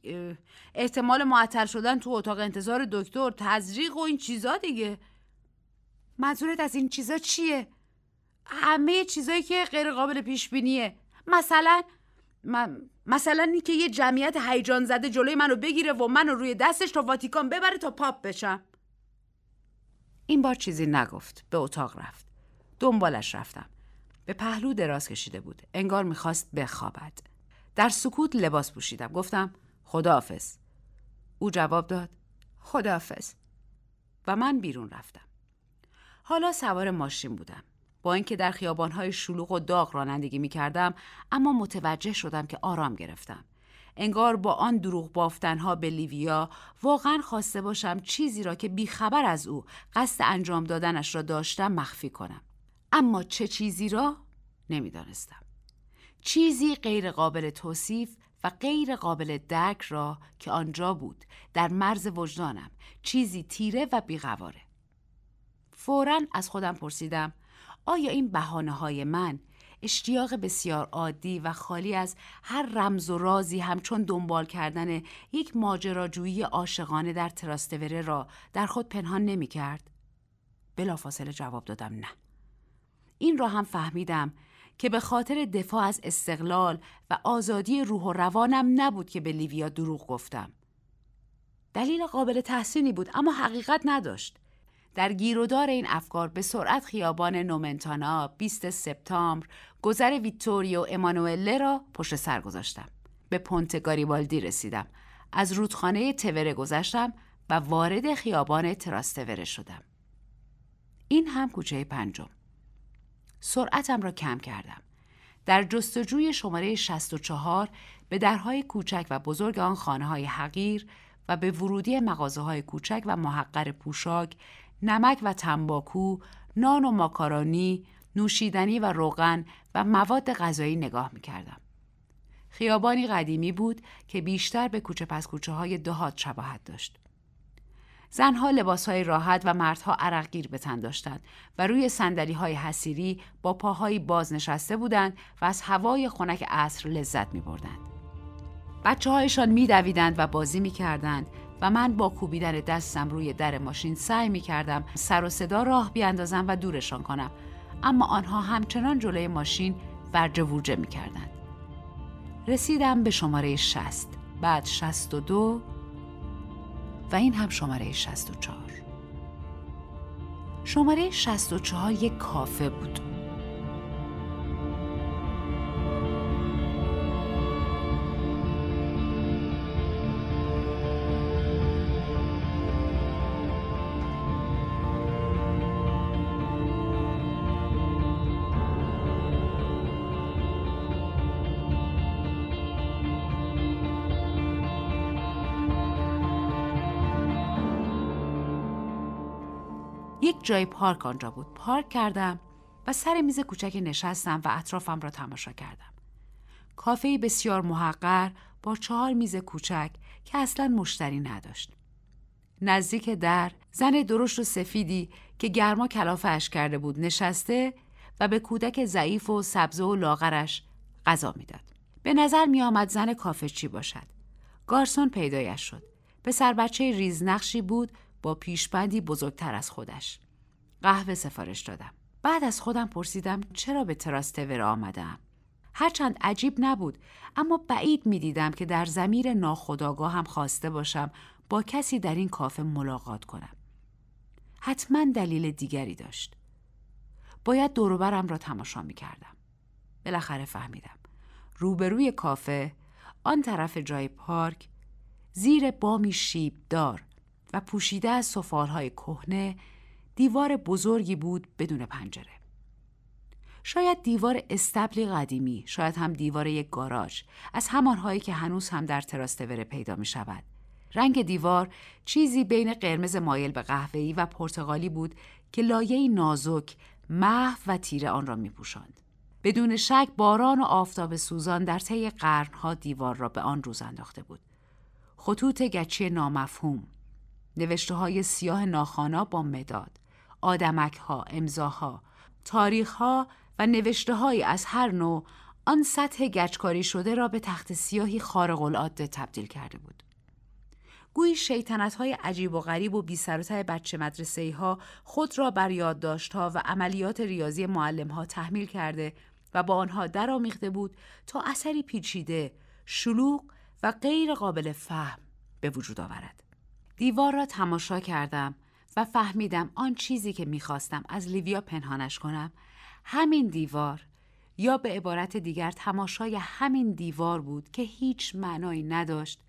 احتمال معطل شدن تو اتاق انتظار دکتر تزریق و این چیزا دیگه منظورت از این چیزا چیه؟ همه چیزایی که غیر قابل پیش بینیه مثلا من مثلا اینکه یه جمعیت هیجان زده جلوی منو بگیره و منو روی دستش تا واتیکان ببره تا پاپ بشم. این بار چیزی نگفت. به اتاق رفت. دنبالش رفتم. به پهلو دراز کشیده بود. انگار می‌خواست بخوابد. در سکوت لباس پوشیدم. گفتم خداحافظ. او جواب داد خداحافظ. و من بیرون رفتم. حالا سوار ماشین بودم. با اینکه در خیابانهای شلوغ و داغ رانندگی می کردم اما متوجه شدم که آرام گرفتم. انگار با آن دروغ بافتنها به لیویا واقعا خواسته باشم چیزی را که بیخبر از او قصد انجام دادنش را داشتم مخفی کنم. اما چه چیزی را نمی‌دانستم. چیزی غیر قابل توصیف و غیر قابل درک را که آنجا بود در مرز وجدانم چیزی تیره و بیغواره. فورا از خودم پرسیدم آیا این بحانه های من اشتیاق بسیار عادی و خالی از هر رمز و رازی همچون دنبال کردن یک ماجراجویی عاشقانه در تراستوره را در خود پنهان نمی کرد؟ بلافاصله جواب دادم نه. این را هم فهمیدم که به خاطر دفاع از استقلال و آزادی روح و روانم نبود که به لیویا دروغ گفتم. دلیل قابل تحسینی بود اما حقیقت نداشت. در گیرودار این افکار به سرعت خیابان نومنتانا 20 سپتامبر گذر ویتوریو امانوئله را پشت سر گذاشتم به پونت گاریبالدی رسیدم از رودخانه توره گذشتم و وارد خیابان تراستوره شدم. این هم کوچه پنجم. سرعتم را کم کردم. در جستجوی شماره 64 به درهای کوچک و بزرگ آن خانه های حقیر و به ورودی مغازه های کوچک و محقر پوشاک، نمک و تنباکو، نان و ماکارونی، نوشیدنی و روغن و مواد غذایی نگاه می کردم. خیابانی قدیمی بود که بیشتر به کوچه پس کوچه های دهات شباهت داشت. زنها لباس های راحت و مردها عرقگیر به تن داشتند و روی سندلی های حسیری با پاهایی باز نشسته بودند و از هوای خنک عصر لذت می بردند. بچه هایشان می دویدند و بازی می کردند و من با کوبیدن دستم روی در ماشین سعی می کردم سر و صدا راه بیاندازم و دورشان کنم. اما آنها همچنان جلوی ماشین ورجه ورجه می کردند. رسیدم به شماره 60 بعد 62 و این هم شماره 64 شماره 64 یک کافه بود. جای پارک آنجا بود. پارک کردم و سر میز کوچک نشستم و اطرافم را تماشا کردم. کافه بسیار محقر با چهار میز کوچک که اصلا مشتری نداشت. نزدیک در زن درشت و سفیدی که گرما کلافش کرده بود نشسته و به کودک ضعیف و سبزه و لاغرش غذا می‌داد. به نظر می آمد زن کافه چی باشد؟ گارسون پیدایش شد. پسر بچه ریزنقشی بود با پیشبندی بزرگتر از خودش. قهوه سفارش دادم. بعد از خودم پرسیدم چرا به تراستور آمدم. هرچند عجیب نبود اما بعید می دیدم که در زمیر ناخداگاه هم خواسته باشم با کسی در این کافه ملاقات کنم. حتما دلیل دیگری داشت. باید دوروبرم را تماشا می کردم. بالاخره فهمیدم. روبروی کافه آن طرف جای پارک زیر بامی شیبدار و پوشیده از سفالهای کهنه دیوار بزرگی بود بدون پنجره. شاید دیوار استبلی قدیمی، شاید هم دیوار یک گاراژ، از همانهایی که هنوز هم در تراستوره پیدا می شود. رنگ دیوار چیزی بین قرمز مایل به قهوه‌ای و پرتغالی بود که لایه نازک، محو و تیره آن را می پوشند. بدون شک باران و آفتاب سوزان در طی قرنها دیوار را به آن روز انداخته بود. خطوط گچی نامفهوم، نوشته های سیاه ناخانا با مداد، آدمک ها، امضاها، تاریخ ها و نوشته های از هر نوع آن سطح گچکاری شده را به تخت سیاهی خارق العاده تبدیل کرده بود. گویی شیطنت های عجیب و غریب و بی بچه مدرسه ها خود را بر یادداشت ها و عملیات ریاضی معلم ها تحمیل کرده و با آنها درآمیخته بود تا اثری پیچیده، شلوغ و غیر قابل فهم به وجود آورد. دیوار را تماشا کردم و فهمیدم آن چیزی که می‌خواستم از لیویا پنهانش کنم همین دیوار یا به عبارت دیگر تماشای همین دیوار بود که هیچ معنایی نداشت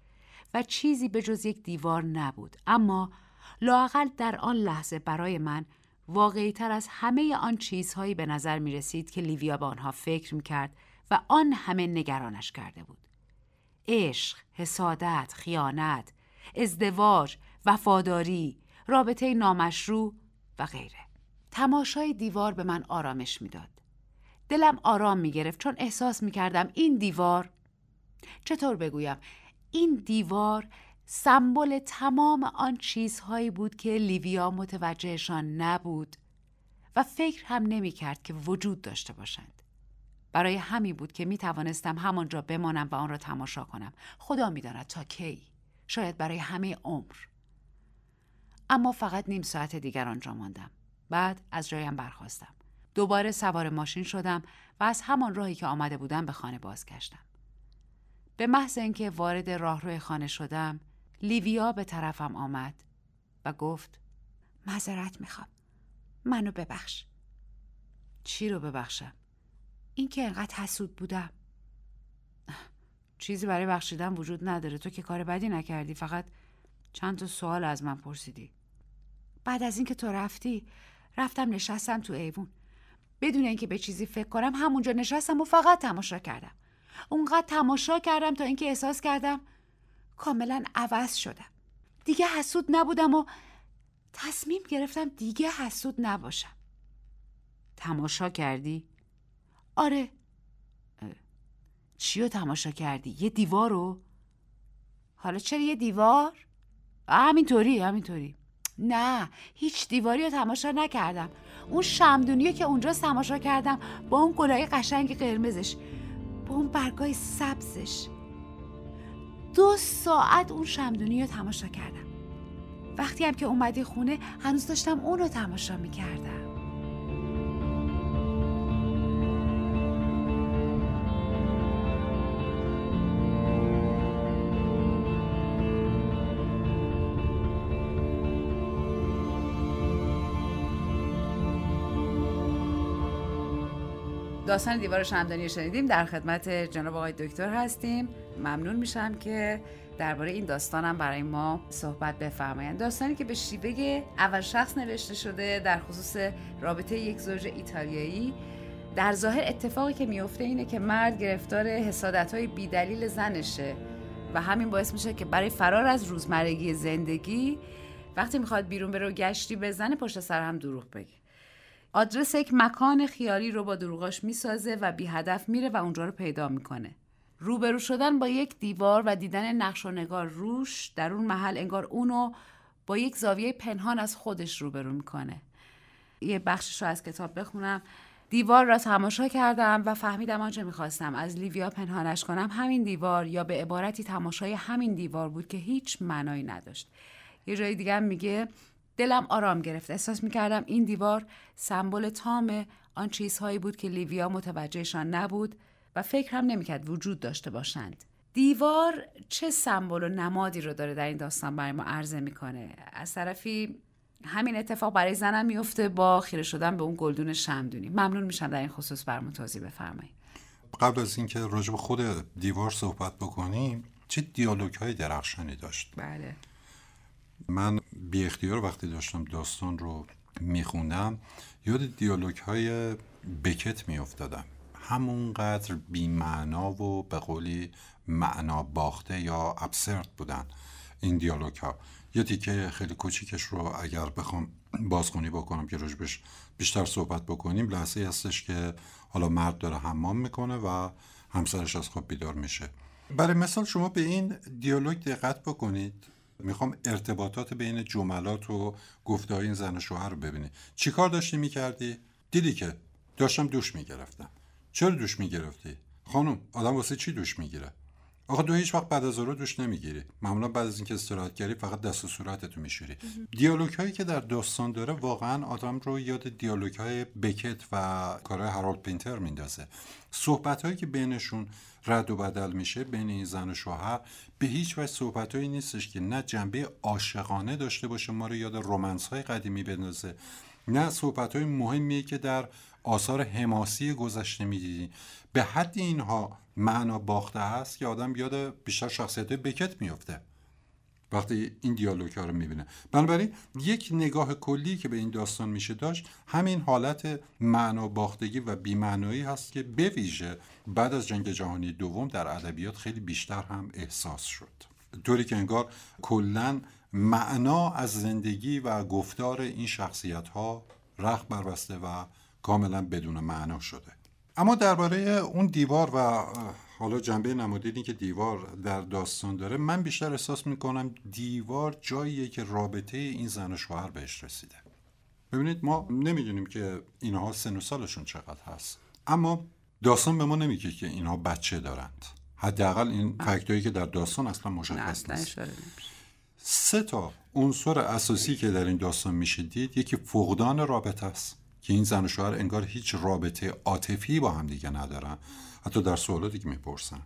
و چیزی به جز یک دیوار نبود اما لاقل در آن لحظه برای من واقعی تر از همه آن چیزهایی به نظر می رسید که لیویا به آنها فکر می کرد و آن همه نگرانش کرده بود. عشق، حسادت، خیانت، ازدواج، وفاداری، رابطه نامشروع و غیره. تماشای دیوار به من آرامش می‌داد. دلم آرام می گرفت چون احساس می کردم این دیوار چطور بگویم این دیوار سمبل تمام آن چیزهایی بود که لیویا متوجهشان نبود و فکر هم نمی کرد که وجود داشته باشند. برای همین بود که می توانستم همانجا بمانم و آن را تماشا کنم. خدا می داند تا کی. شاید برای همه عمر. اما فقط نیم ساعت دیگر آنجا ماندم. بعد از جایم برخواستم. دوباره سوار ماشین شدم و از همان راهی که آمده بودم به خانه بازگشتم. به محض اینکه وارد راهروی خانه شدم، لیویا به طرفم آمد و گفت: معذرت می‌خوام. منو ببخش. چی رو ببخشم؟ اینکه انقدر حسود بودم. چیزی برای بخشیدن وجود نداره تو که کار بدی نکردی فقط چند تا سوال از من پرسیدی بعد از اینکه تو رفتی رفتم نشستم تو ایوون بدون اینکه به چیزی فکر کنم همونجا نشستم و فقط تماشا کردم اونقدر تماشا کردم تا اینکه احساس کردم کاملا عوض شدم دیگه حسود نبودم و تصمیم گرفتم دیگه حسود نباشم تماشا کردی؟ آره چی رو تماشا کردی؟ یه دیوار رو؟ حالا چرا یه دیوار؟ همینطوری همینطوری نه هیچ دیواری رو تماشا نکردم. اون شمدونی که اونجا تماشا کردم با اون گلای قشنگ قرمزش با اون برگای سبزش. دو ساعت اون شمدونی رو تماشا کردم. وقتی هم که اومدی خونه هنوز داشتم اون رو تماشا می‌کردم. داستان دیوار شمدانی شنیدیم. در خدمت جناب آقای دکتر هستیم. ممنون میشم که درباره این داستانم برای ما صحبت بفرمایند داستانی که به شیوه اول شخص نوشته شده در خصوص رابطه یک زوج ایتالیایی. در ظاهر اتفاقی که میفته اینه که مرد گرفتار حسادت های بیدلیل زنشه و همین باعث میشه که برای فرار از روزمرگی زندگی وقتی می‌خواد بیرون بره و گشتی بزنه پشت سر هم دروغ بگه. آدرس یک مکان خیالی رو با دروغاش می‌سازه و بی هدف میره و اونجا رو پیدا می‌کنه. روبرو شدن با یک دیوار و دیدن نقش و نگار روش در اون محل انگار اونو با یک زاویه پنهان از خودش روبرو می‌کنه. یه بخشش رو از کتاب بخونم. دیوار را تماشا کردم و فهمیدم آنچه می‌خواستم. از لیویا پنهانش کنم همین دیوار یا به عبارتی تماشای همین دیوار بود که هیچ معنایی نداشت. یه جای دیگه میگه دلم آرام گرفت. احساس می‌کردم این دیوار سمبل تام آن چیزهایی بود که لیویا متوجهشان نبود و فکر هم نمی‌کرد وجود داشته باشند. دیوار چه سمبل و نمادی رو داره در این داستان برای ما عرضه می‌کنه؟ از طرفی همین اتفاق برای زنم میفته با خیره شدن به اون گلدون شمدونی. ممنون میشم در این خصوص برامون توضیح بفرمایید. قبل از اینکه راجع به خود دیوار صحبت بکنیم چه دیالوگ های درخشانی داشت؟ بله. من بی اختیار وقتی داشتم داستان رو میخوندم یاد دیالوگ های بکت میافتادم. همونقدر بیمعنا و به قولی معنا باخته یا ابسرد بودن این دیالوگ ها یه تیکه خیلی کوچیکش رو اگر بخوام بازخونی بکنم که روش بیشتر صحبت بکنیم لحظه هستش که حالا مرد داره حمام می‌کنه و همسرش از خواب بیدار میشه. برای مثال شما به این دیالوگ دقت بکنید. می‌خوام ارتباطات بین جملات و گفته این زن و شوهر رو ببینید چیکار داشتی می‌کردی؟ دیدی که داشتم دوش می‌گرفتم چرا دوش می‌گرفتی؟ خانم آدم واسه چی دوش می‌گیره؟ آقا تو هیچ وقت بعد از ظهر دوش نمی‌گیری. معمولا بعد از اینکه استراحت کردی فقط دست و صورتتو میشوری. دیالوگ هایی که در داستان داره واقعا آدم رو یاد دیالوگ های بکت و کارهای هارولد پینتر میندازه. صحبت هایی که بینشون رد و بدل میشه بین این زن و شوهر به هیچ وجه صحبت هایی نیستش که نه جنبه عاشقانه داشته باشه ما رو یاد رومنس های قدیمی بندازه نه صحبت های مهمیه که در آثار حماسی گذشته می‌دیدیم به حد اینها معنا باخته هست که آدم یاد بیشتر شخصیت بکت میفته. وقتی این دیالوگ ها رو می‌بینه. بنابراین یک نگاه کلی که به این داستان میشه داشت همین حالت معنا باختگی و بیمعنایی هست که به ویژه بعد از جنگ جهانی دوم در ادبیات خیلی بیشتر هم احساس شد. طوری که انگار کلا معنا از زندگی و گفتار این شخصیت ها رخ بربسته و کاملا بدون معنا شده. اما درباره اون دیوار و حالا جنبه نمادینی که دیوار در داستان داره من بیشتر احساس می‌کنم دیوار جاییه که رابطه این زن و شوهر بهش رسیده. ببینید ما نمی‌دونیم که اینها سن و سالشون چقدر هست اما داستان به ما نمیگه که اینها بچه دارند. حداقل این فکتایی که در داستان اصلا مشخص نیست. سه تا عنصر اساسی که در این داستان میشه دید یکی فقدان رابطه است. که این زن و شوهر انگار هیچ رابطه عاطفی با هم دیگه ندارن. حتی در سوالاتی که می‌پرسن.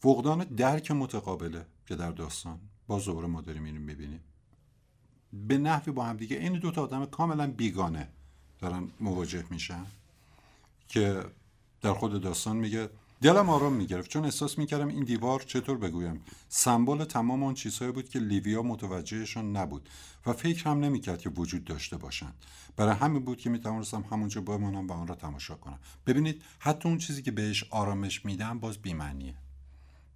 فقدان درک متقابله که در داستان. با زور ما داریم اینو می‌بینیم. به نحوی با هم دیگه این دو تا آدم کاملا بیگانه دارن مواجه میشن که در خود داستان میگه دلم آرام می‌گرفت چون احساس می‌کردم این دیوار چطور بگویم. سمبل تمام آن چیزهایی بود که لیویا متوجهشان نبود و فکر هم نمی‌کرد که وجود داشته باشند. برای همین بود که می‌توانستم همونجا بمانم و آن را تماشا کنم. ببینید حتی اون چیزی که بهش آرامش میدم باز بیمعنیه.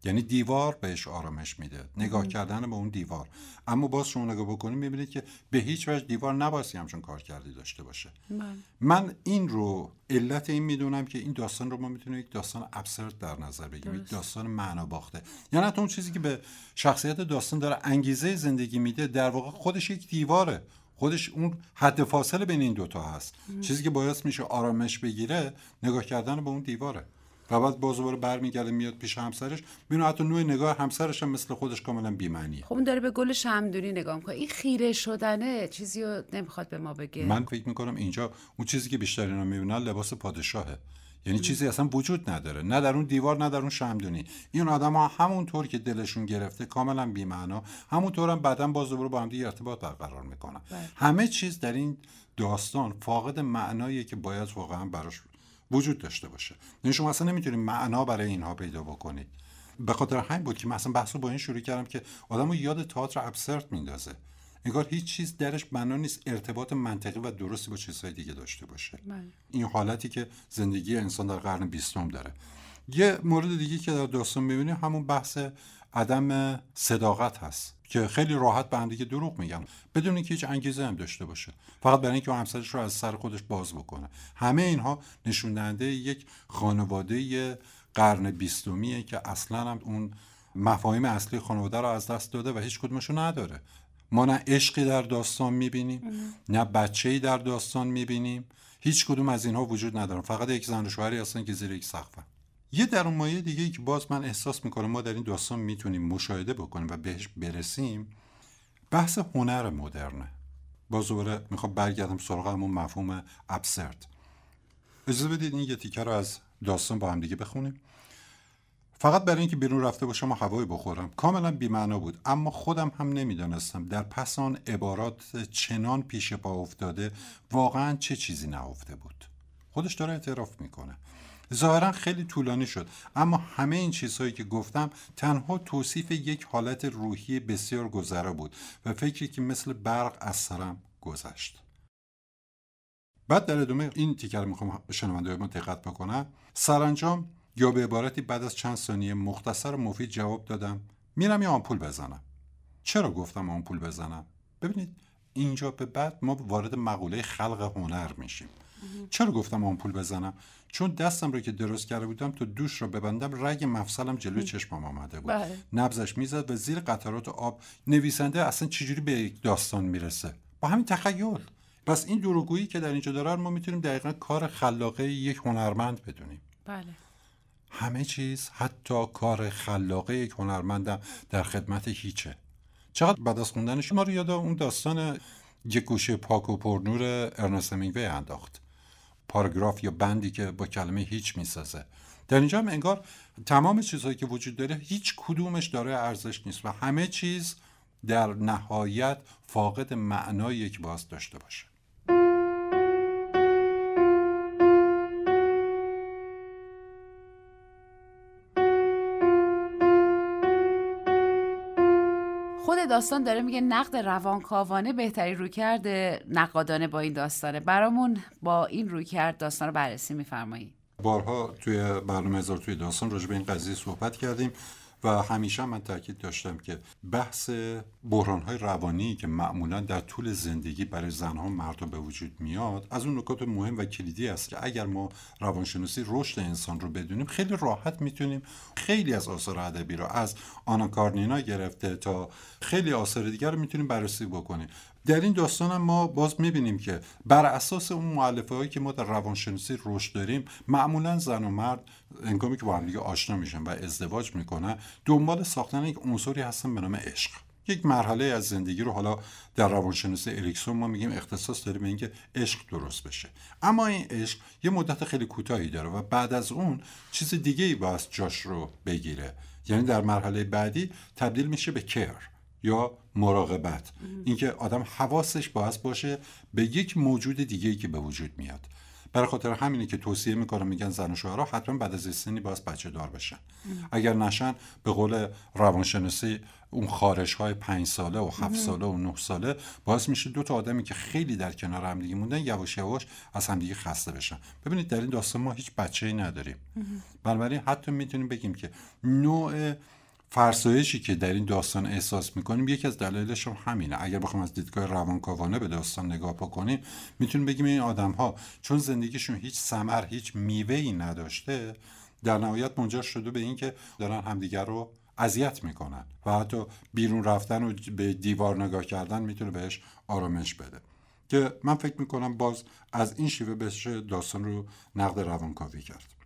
یعنی دیوار بهش آرامش میده. نگاه کردن به اون دیوار. اما باز شما نگاه بکنید می‌بینید که به هیچ وجه دیوار نباسی همچون کار کردی داشته باشه. بله. من این رو علت این می‌دونم که این داستان رو ما می‌تونیم یک داستان ابسرد در نظر بگیریم یک داستان معنا باخته. یعنی حتی اون چیزی که به شخصیت داستان داره انگیزه زندگی میده در واقع خودش یک دیواره. خودش اون حد فاصله بین این دوتا هست. چیزی که باعث میشه آرامش بگیره نگاه کردن به اون دیواره. و بعد باز دوباره برمیگرده میاد پیش همسرش. ببینه حتی نوع نگاه همسرش هم مثل خودش کاملا بی‌معنیه. خب اون داره به گل شمدونی نگاه می‌کنه. این خیره شدنه چیزی رو نمی‌خواد به ما بگه. من فکر می‌کنم اینجا اون چیزی که بیشتر اینا می‌بینن لباس پادشاهه. یعنی چیزی اصلا وجود نداره. نه در اون دیوار نه در اون شمدونی این آدم ها همونطور که دلشون گرفته کاملا بی‌معنا. همونطور هم بعدا باز دوباره با هم دیگه ارتباط برقرار می‌کنن. همه چیز در این داستان فاقد معناییه که باید واقعا براش وجود داشته باشه. یعنی شما اصلا نمی‌تونید معنا برای اینها پیدا بکنید. به خاطر همین بود که مثلا بحث رو با این شروع کردم که آدمو یاد تئاتر ابسرد میندازه. انگار هیچ چیز درش بنا نیست ارتباط منطقی و درستی با چیزهای دیگه داشته باشه. بله. این حالتی که زندگی انسان در قرن بیستم داره. یه مورد دیگه که در داستان می‌بینیم همون بحث عدم صداقت هست که خیلی راحت به هم دیگه دروغ میگن. بدون اینکه هیچ انگیزه هم داشته باشه. فقط برای اینکه همسرش رو از سر خودش باز بکنه. همه اینها نشون دهنده یک خانواده قرن بیستمیه که اصلا هم اون مفاهیم اصلی خانواده رو از دست داده و هیچ کدومشو نداره. ما نه عشقی در داستان می‌بینیم نه بچه‌ای در داستان می‌بینیم. هیچ کدوم از اینها وجود ندارن فقط یک زن و شوهری هستن که زیر یک سقفن. یه درون مایه دیگه که باز من احساس می‌کنم ما در این داستان می‌تونیم مشاهده بکنیم و بهش برسیم بحث هنر مدرنه. باز دوباره می‌خوام برگردم سراغ همون مفهوم ابسرد اجازه بدید این یه تیکه رو از داستان با هم دیگه بخونیم. فقط برای اینکه بیرون رفته باشم و هوایی بخورم کاملا بیمعنا بود اما خودم هم نمی‌دانستم در پس آن عبارات چنان پیش پا افتاده واقعا چه چیزی نهفته بود. خودش داره اعتراف می‌کنه. ظاهرا خیلی طولانی شد. اما همه این چیزهایی که گفتم تنها توصیف یک حالت روحی بسیار گذرا بود و فکری که مثل برق از سرم گذشت. بعد در ادامه این تیکر می‌خوام شنونده ما دقت بکنم. سرانجام یا به عبارتی بعد از چند ثانیه مختصر و مفید جواب دادم. میرم یه آمپول بزنم. چرا گفتم آمپول بزنم؟ ببینید اینجا به بعد ما وارد مقوله خلق هنر میشیم. چرا گفتم آمپول بزنم؟ چون دستم رو که درست کرده بودم تو دوش رو ببندم رگ مفصلم جلوی چشمم آمده بود. بله. نبزش می‌زد و زیر قطرات آب نویسنده اصلا چجوری به یک داستان می‌رسه؟ با همین تخیل. پس این دروگویی که در اینجا دارن ما می‌تونیم دقیقا کار خلاقه یک هنرمند بدونیم. بله. همه چیز حتی کار خلاقه یک هنرمندم در خدمت هیچه. چقدر بعد از خوندنش ما رو یاد اون داستان یک گوشه پاک و پرنور ارنست همینگوی انداخت. پاراگراف یا بندی که با کلمه هیچ می‌سازه. در اینجا هم انگار تمام چیزهایی که وجود داره هیچ کدومش داره ارزش نیست و همه چیز در نهایت فاقد معنایی که باز داشته باشه. داستان داره میگه نقد روانکاوانه بهتری روی کرده نقادانه با این داستانه. برامون با این روی کرد داستان رو بررسی میفرمایید بارها توی برنامه هزار توی داستان راجع به این قضیه صحبت کردیم. و همیشه من تاکید داشتم که بحث بحران های روانی که معمولا در طول زندگی برای زنها مردا به وجود میاد از اون نکات مهم و کلیدی است که اگر ما روانشناسی رشد انسان رو بدونیم خیلی راحت می‌تونیم خیلی از آثار ادبی رو از آنا کارنینا گرفته تا خیلی آثار دیگر رو می‌تونیم بررسی بکنیم. در این داستان هم ما باز می‌بینیم که بر اساس اون معلفه هایی که ما در روانشناسی رشد داریم معمولا زن و مرد انگامی که با هم دیگه آشنا میشن و ازدواج می‌کنن دنبال ساختن یک عنصری هستن به نام عشق. یک مرحله از زندگی رو حالا در روانشناسی اریکسون ما میگیم اختصاص داره به اینکه عشق درست بشه. اما این عشق یه مدت خیلی کوتاهی داره و بعد از اون چیز دیگه ای باید جاش رو بگیره. یعنی در مرحله بعدی تبدیل میشه به کر یا مراقبت. اینکه آدم حواسش باید باشه به یک موجود دیگه ای که به وجود میاد. برای خاطر همینه که توصیه می‌کنم میگن زن و شوهرها حتما بعد از سنی باید بچه دار بشن. اگر نشن به قول روانشناسی اون خارش های پنج ساله و هفت ساله و نه ساله باعث میشه دو تا آدمی که خیلی در کنار همدیگه موندن یواش یواش از همدیگه خسته بشن. ببینید در این داستان ما هیچ بچه ای نداریم. بنابراین حتی می‌تونیم بگیم که نوع فرسایشی که در این داستان احساس می‌کنیم یکی از دلایلش هم همینه. اگر بخوام از دیدگاه روانکاوانه به داستان نگاه بکنیم می‌تونیم بگیم این آدم ها چون زندگیشون هیچ سمر هیچ میوه ای نداشته در نهایت منجر شده به اینکه دارن همدیگر رو اذیت می‌کنن و حتی بیرون رفتن و به دیوار نگاه کردن می‌تونه بهش آرامش بده. که من فکر می‌کنم باز از این شیوه بشه داستان رو نقد روانکاوی کرد.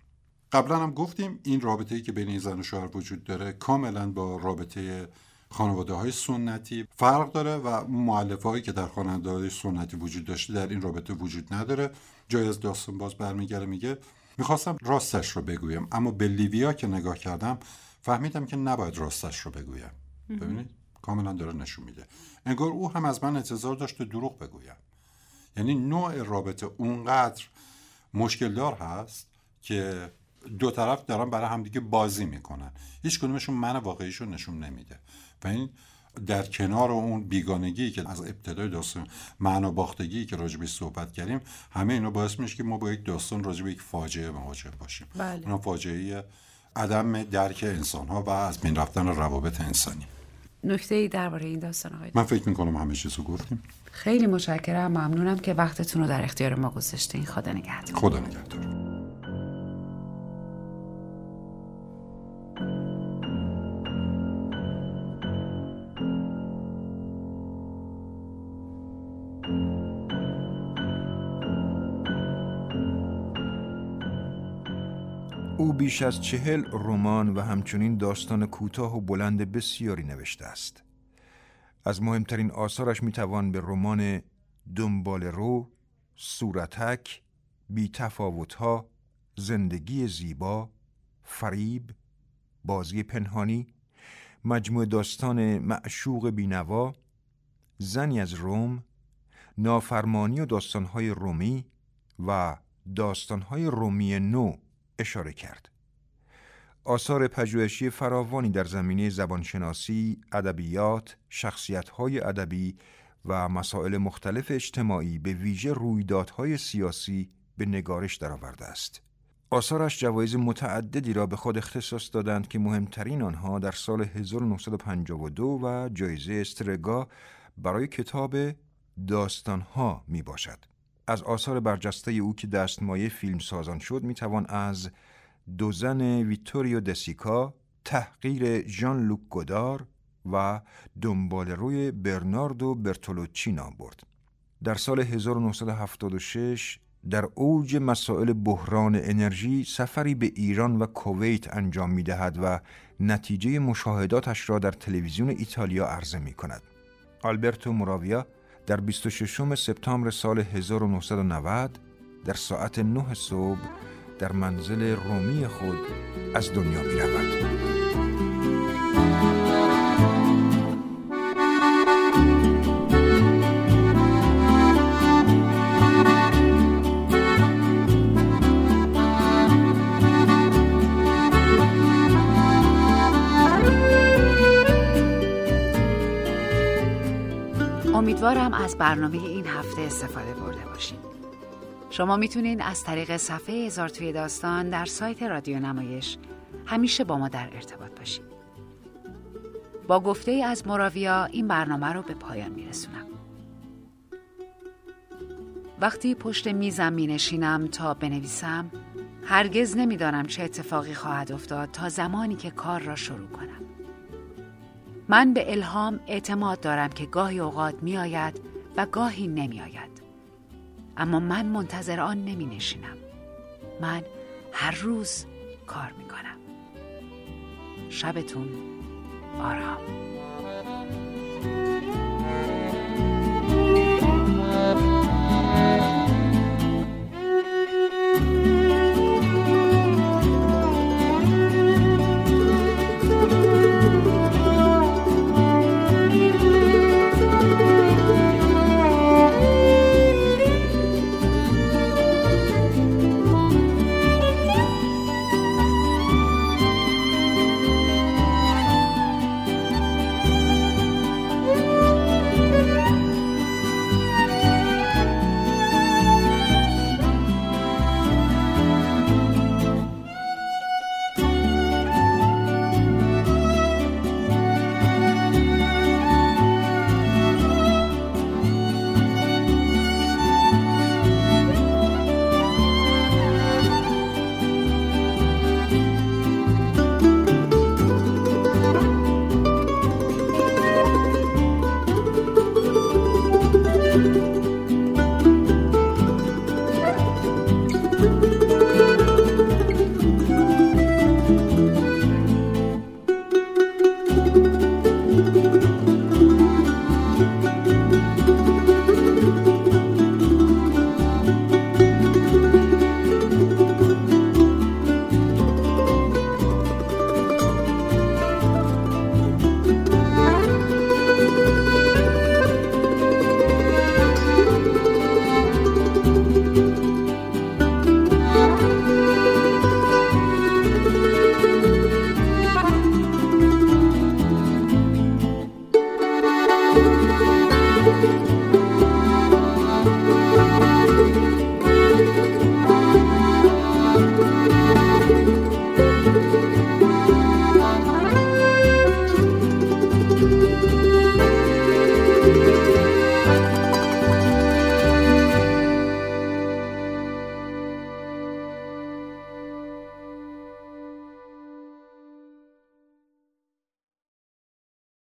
قبلا هم گفتیم این رابطه ای که بین زن و شوهر وجود داره کاملا با رابطه خانواده های سنتی فرق داره و معلفه هایی که در خانواده های سنتی وجود داشته در این رابطه وجود نداره. جای از داستان باز برمیگره میگه می‌خواستم راستش رو بگویم اما به لیویا که نگاه کردم فهمیدم که نباید راستش رو بگویم. ببینید؟ کاملا داره نشون میده. انگار او هم از من انتظار داشت دروغ بگویم. یعنی نوع رابطه اونقدر مشکل دار هست که دو طرف دارن برای همدیگه بازی می‌کنن. هیچ کدومشون من واقعیشون نشون نمیده. و این در کنار اون بیگانگی که از ابتدای داستان معنا باختگی که راجبی صحبت کردیم همه اینا باعث میشه که ما با یک داستان راجب یک فاجعه مواجه باشیم. بله. اون فاجعه عدم درک انسان ها و از بین رفتن روابط انسانی. نکته ای درباره این داستان آقای من فکر می‌کنم همه چیزو گفتیم. خیلی متشکرم. ممنونم که وقتتون رو در اختیار ما گذاشتین. خدا نگهدار. خدا نگهدار. بیش از چهل رمان و همچنین داستان کوتاه و بلند بسیاری نوشته است. از مهمترین آثارش می‌توان به رمان دنبال رو، صورتک، بی تفاوتها، زندگی زیبا، فریب، بازی پنهانی، مجموع داستان معشوق بینوا، زنی از روم، نافرمانی و داستانهای رومی و داستانهای رومی نو اشاره کرد. آثار پژوهشی فراوانی در زمینه زبانشناسی، ادبیات، شخصیت‌های ادبی و مسائل مختلف اجتماعی به ویژه رویدادهای سیاسی به نگارش درآورده است. آثارش جوایز متعددی را به خود اختصاص دادند که مهمترین آنها در سال 1952 و جایزه استرگا برای کتاب داستانها می باشد. از آثار برجسته او که دستمایه فیلم سازان شد می توان از دو زن ویتوریو دسیکا، تحقیر ژان لوک گودار و دنبال روی برناردو برتولوچی نام برد. در سال 1976 در اوج مسائل بحران انرژی سفری به ایران و کویت انجام می دهد و نتیجه مشاهداتش را در تلویزیون ایتالیا عرضه می کند. آلبرتو موراویا در 26 سپتامبر سال 1990 در ساعت 9 صبح در منزل رومی خود از دنیا می رود. امیدوارم از برنامه این هفته استفاده برده باشید. شما می‌تونین از طریق صفحه هزار توی داستان در سایت رادیو نمایش همیشه با ما در ارتباط باشید. با گفته از مراویا این برنامه رو به پایان میرسونم. وقتی پشت میزم می نشینم تا بنویسم هرگز نمی‌دانم چه اتفاقی خواهد افتاد تا زمانی که کار را شروع کنم. من به الهام اعتماد دارم که گاهی اوقات می آید و گاهی نمی آید. اما من منتظر آن نمی نشینم. من هر روز کار می کنم. شبتون آرام.